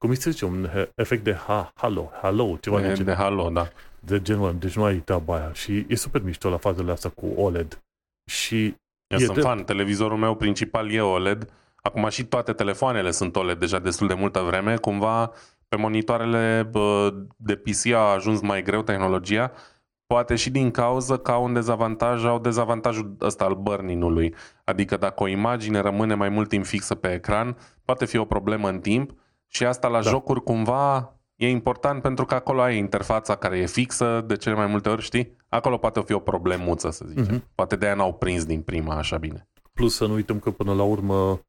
cum se zice, un efect de ha, halo, halo, ceva de, de, de halo, da. De genul deci nu ai treaba aia. Și e super mișto la fazele astea cu OLED. Și Eu sunt de... fan, televizorul meu principal e OLED. Acum și toate telefoanele sunt OLED deja destul de multă vreme. Cumva pe monitoarele de PC a ajuns mai greu tehnologia, poate și din cauza că au un dezavantaj, au dezavantajul ăsta al burning-ului. Adică dacă o imagine rămâne mai mult timp fixă pe ecran, poate fi o problemă în timp și asta la da. jocuri cumva e important pentru că acolo ai interfața care e fixă de cele mai multe ori, știi? Acolo poate fi o problemuță, să zicem. Mm-hmm. Poate de aia n-au prins din prima așa bine. Plus să nu uităm că până la urmă,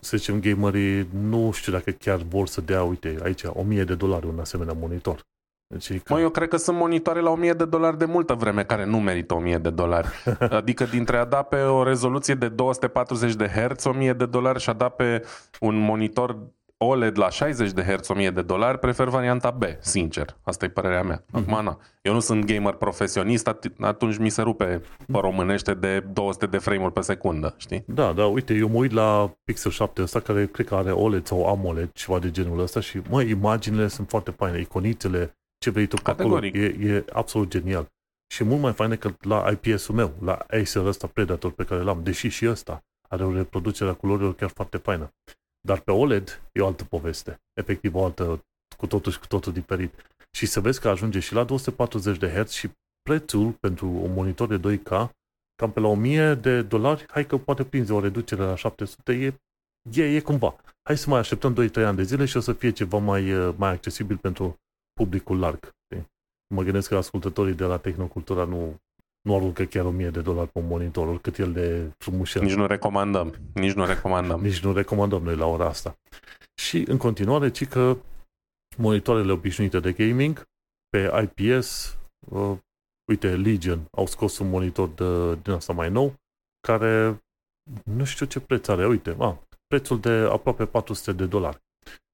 să zicem, gamerii nu știu dacă chiar vor să dea, uite, aici, 1000 de dolari un asemenea monitor. Deci, că... Mă, eu cred că sunt monitoare la 1000 de dolari de multă vreme care nu merită 1000 de dolari. Adică dintre a da pe o rezoluție de 240 de Hz 1000 de dolari și a da pe un monitor OLED la 60 de Hz 1000 de dolari, prefer varianta B, sincer. Asta e părerea mea. Mhm. Acum, na. Eu nu sunt gamer profesionist, atunci mi se rupe pe românește de 200 de frame-uri pe secundă, știi? Da, da, uite, eu mă uit la Pixel 7 ăsta, care cred că are OLED sau AMOLED, ceva de genul ăsta și, mă, imaginile sunt foarte faine, iconițele, ce vrei tu pe acolo, e, e absolut genial. Și mult mai fain decât la IPS-ul meu, la Acer ăsta Predator pe care l-am, deși și ăsta are o reproducere a culorilor chiar foarte faină. Dar pe OLED e o altă poveste. Efectiv o altă, cu totul și cu totul diferit. Și să vezi că ajunge și la 240 de Hz și prețul pentru un monitor de 2K cam pe la 1000 de dolari, hai că poate prinzi o reducere la 700, e, e, e cumva. Hai să mai așteptăm 2-3 ani de zile și o să fie ceva mai, mai accesibil pentru publicul larg. Mă gândesc că ascultătorii de la Tehnocultura nu, nu aruncă chiar 1000 de dolari pe un monitor, oricât el de frumușel. Nici nu recomandăm. Nici nu recomandăm. Nici nu recomandăm noi la ora asta. Și în continuare, ci că monitoarele obișnuite de gaming pe IPS, uh, uite, Legion au scos un monitor de, din asta mai nou, care nu știu ce preț are, uite, a, prețul de aproape 400 de dolari.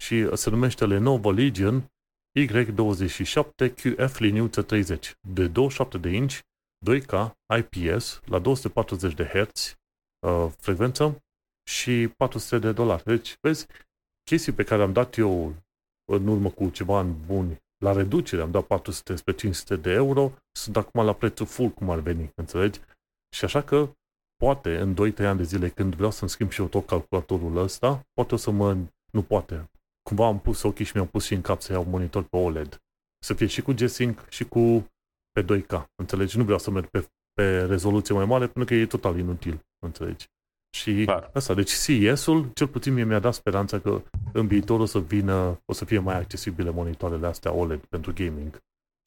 Și se numește Lenovo Legion Y27 QF liniuță 30 de 27 de inch 2K IPS la 240 de Hz uh, frecvență și 400 de dolari. Deci, vezi, chestii pe care am dat eu în urmă cu ceva ani buni la reducere, am dat 400 spre 500 de euro, sunt acum la prețul full cum ar veni, înțelegi? Și așa că poate în 2-3 ani de zile când vreau să-mi schimb și eu tot calculatorul ăsta, poate o să mă... nu poate. Cumva am pus ochii și mi-am pus și în cap să iau monitor pe OLED. Să fie și cu G-Sync și cu pe 2K, înțelegi? Nu vreau să merg pe, pe rezoluție mai mare pentru că e total inutil, înțelegi? Și Clar. asta, deci CES-ul, cel puțin mie mi-a dat speranța că în viitor o să vină, o să fie mai accesibile monitoarele astea OLED pentru gaming.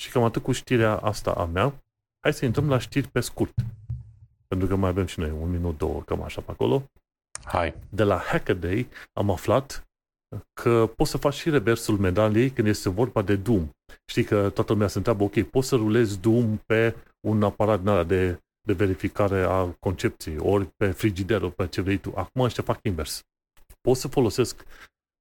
Și cam atât cu știrea asta a mea. Hai să intrăm la știri pe scurt. Pentru că mai avem și noi un minut, două, cam așa pe acolo. Hai. De la Hackaday am aflat că poți să faci și reversul medaliei când este vorba de Doom. Știi că toată lumea se întreabă, ok, poți să rulezi Doom pe un aparat de de verificare a concepției, ori pe frigider, ori pe ce vrei tu. Acum ăștia fac invers. Pot să folosesc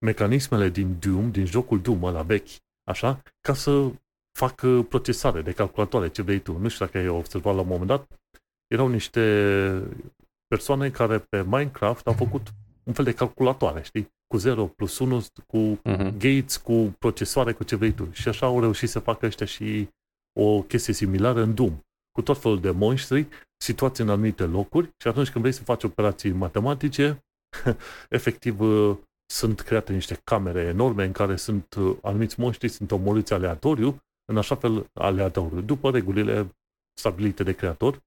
mecanismele din Doom, din jocul Doom la vechi, așa, ca să fac uh, procesare de calculatoare, ce vrei tu. Nu știu dacă ai observat la un moment dat, erau niște persoane care pe Minecraft au făcut un fel de calculatoare, știi? Cu 0 plus 1, cu uh-huh. gates, cu procesoare, cu ce vrei tu. Și așa au reușit să facă ăștia și o chestie similară în Doom cu tot felul de monștri, situații în anumite locuri și atunci când vrei să faci operații matematice, efectiv uh, sunt create niște camere enorme în care sunt uh, anumiți monștri, sunt omorâți aleatoriu, în așa fel aleatoriu, după regulile stabilite de creator,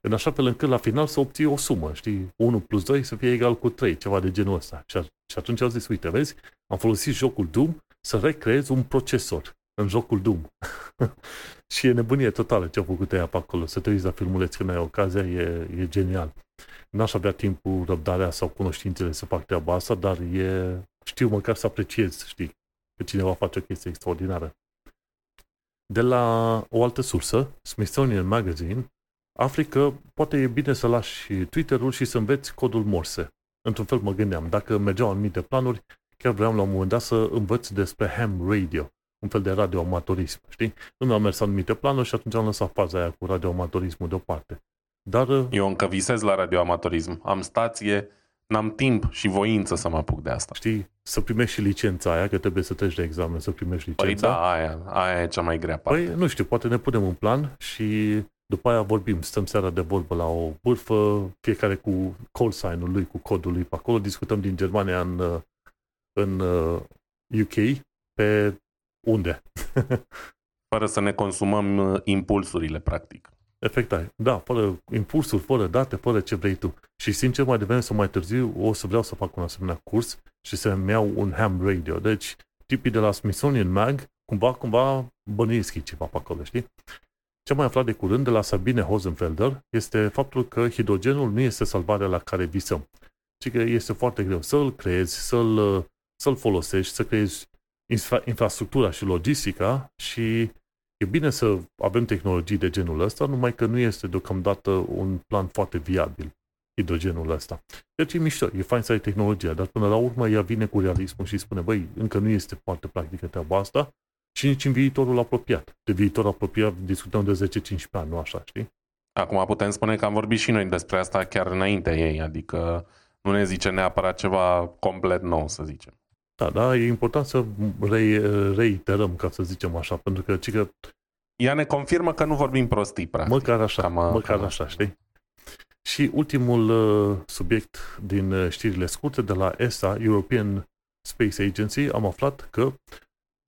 în așa fel încât la final să obții o sumă, știi, 1 plus 2 să fie egal cu 3, ceva de genul ăsta. Și, și atunci au zis, uite, vezi, am folosit jocul Doom să recreez un procesor în jocul Doom. și e nebunie totală ce au făcut ea pe acolo. Să te uiți la filmuleț când ai ocazia, e, e genial. N-aș avea timpul, răbdarea sau cunoștințele să fac treaba asta, dar e, știu măcar să apreciez, știi, că cineva face o chestie extraordinară. De la o altă sursă, Smithsonian Magazine, afli că poate e bine să lași Twitter-ul și să înveți codul Morse. Într-un fel mă gândeam, dacă mergeau anumite planuri, chiar vreau la un moment dat să învăț despre ham radio un fel de radioamatorism, știi? Nu mi-au mers anumite planuri și atunci am lăsat faza aia cu radioamatorismul deoparte. Dar... Uh, Eu încă visez la radioamatorism. Am stație, n-am timp și voință să mă apuc de asta. Știi, să primești și licența aia, că trebuie să treci de examen, să primești păi licența. Păi da, aia, aia e cea mai grea parte. Păi, nu știu, poate ne punem în plan și după aia vorbim, stăm seara de vorbă la o bârfă, fiecare cu call sign-ul lui, cu codul lui pe acolo, discutăm din Germania în, uh, în UK uh, pe unde? fără să ne consumăm uh, impulsurile, practic. Efect Da, fără impulsuri, fără date, fără ce vrei tu. Și sincer, mai devreme sau mai târziu, o să vreau să fac un asemenea curs și să-mi iau un ham radio. Deci, tipii de la Smithsonian Mag, cumva, cumva bănuiesc ceva pe acolo, știi? Ce mai aflat de curând de la Sabine Hosenfelder este faptul că hidrogenul nu este salvarea la care visăm, ci că este foarte greu să-l creezi, să-l, să-l folosești, să creezi infra- infrastructura și logistica și e bine să avem tehnologii de genul ăsta, numai că nu este deocamdată un plan foarte viabil hidrogenul ăsta. Deci e mișto, e fain să ai tehnologia, dar până la urmă ea vine cu realismul și spune, băi, încă nu este foarte practică treaba asta și nici în viitorul apropiat. De viitor apropiat discutăm de 10-15 ani, nu așa, știi? Acum putem spune că am vorbit și noi despre asta chiar înainte ei, adică nu ne zice neapărat ceva complet nou, să zicem. Da, da, e important să re, reiterăm, ca să zicem așa, pentru că, că ea ne confirmă că nu vorbim prostii, practic. Măcar așa, cam, măcar cam așa, știi? Și ultimul uh, subiect din uh, știrile scurte de la ESA, European Space Agency, am aflat că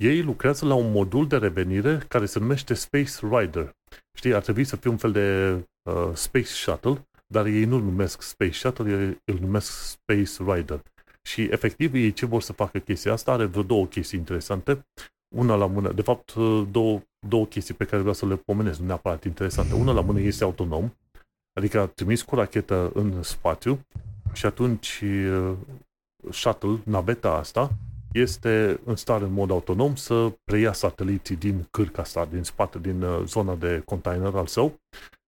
ei lucrează la un modul de revenire care se numește Space Rider. Știi, ar trebui să fie un fel de uh, Space Shuttle, dar ei nu-l numesc Space Shuttle, ei îl numesc Space Rider. Și efectiv ei ce vor să facă chestia asta are vreo două chestii interesante. Una la mână, de fapt două, două chestii pe care vreau să le pomenesc, nu neapărat interesante. Una la mână este autonom, adică a trimis cu rachetă în spațiu și atunci uh, shuttle, naveta asta, este în stare în mod autonom să preia sateliții din cârca asta, din spate, din uh, zona de container al său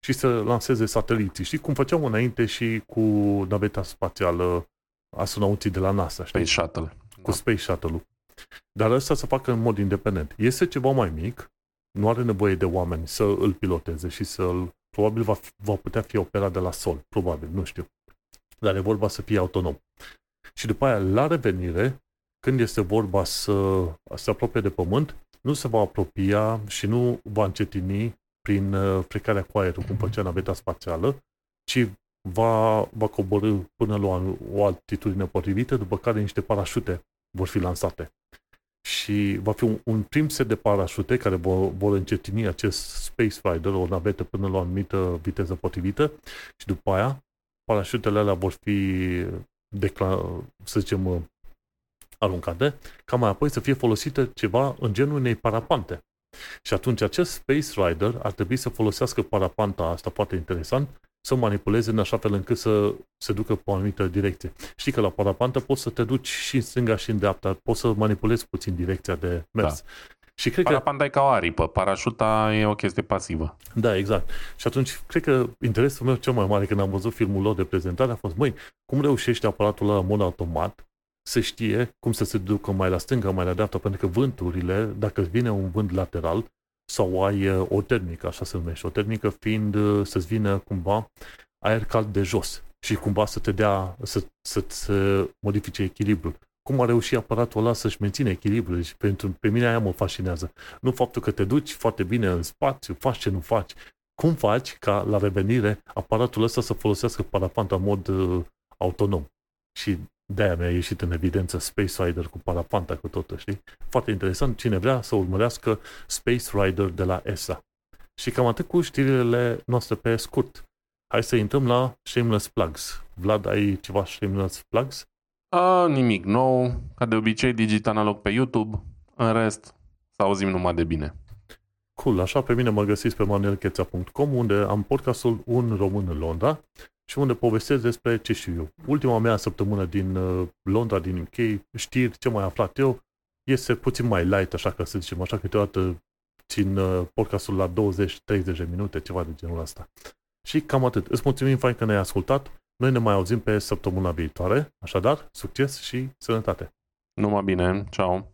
și să lanseze sateliții. Știi cum făceam înainte și cu naveta spațială astronauții de la NASA, știi? Space Shuttle. Cu da. Space Shuttle-ul. Dar asta să facă în mod independent. Este ceva mai mic, nu are nevoie de oameni să îl piloteze și să îl... Probabil va, va putea fi operat de la sol, probabil, nu știu. Dar e vorba să fie autonom. Și după aia, la revenire, când este vorba să se apropie de Pământ, nu se va apropia și nu va încetini prin uh, plecarea cu aerul, cum făcea naveta spațială, ci va, va coborâ până la o altitudine potrivită, după care niște parașute vor fi lansate. Și va fi un, un prim set de parașute care vor, vor încetini acest Space Rider, o navetă până la o anumită viteză potrivită și după aia parașutele alea vor fi decla, să zicem, aruncate, ca mai apoi să fie folosite ceva în genul unei parapante. Și atunci acest Space Rider ar trebui să folosească parapanta asta foarte interesant, să manipuleze în așa fel încât să se ducă pe o anumită direcție. Știi că la parapantă poți să te duci și în stânga și în dreapta, poți să manipulezi puțin direcția de mers. Da. Și cred Parapanta că... e ca o aripă, parașuta e o chestie pasivă. Da, exact. Și atunci, cred că interesul meu cel mai mare când am văzut filmul lor de prezentare a fost, măi, cum reușește aparatul ăla în mod automat să știe cum să se ducă mai la stânga, mai la dreapta, pentru că vânturile, dacă vine un vânt lateral, sau ai uh, o termică, așa se numește, o termică fiind uh, să-ți vină cumva aer cald de jos și cumva să te dea, să, să-ți modifice echilibrul. Cum a reușit aparatul ăla să-și menține echilibrul? Deci pentru, pe mine aia mă fascinează. Nu faptul că te duci foarte bine în spațiu, faci ce nu faci. Cum faci ca la revenire aparatul ăsta să folosească parapanta în mod uh, autonom? Și de-aia mi-a ieșit în evidență Space Rider cu parapanta cu totul, știi? Foarte interesant. Cine vrea să urmărească Space Rider de la ESA. Și cam atât cu știrile noastre pe scurt. Hai să intrăm la Shameless Plugs. Vlad, ai ceva Shameless Plugs? A, nimic nou. Ca de obicei, digit analog pe YouTube. În rest, să auzim numai de bine. Cool, așa pe mine mă găsiți pe manuelcheța.com unde am podcastul Un Român în Londra și unde povestesc despre ce știu eu. Ultima mea săptămână din uh, Londra, din UK, știri, ce mai aflat eu, este puțin mai light, așa că să zicem, așa câteodată țin uh, podcastul la 20-30 de minute, ceva de genul ăsta. Și cam atât. Îți mulțumim fain că ne-ai ascultat. Noi ne mai auzim pe săptămâna viitoare. Așadar, succes și sănătate! Numai bine, ceau!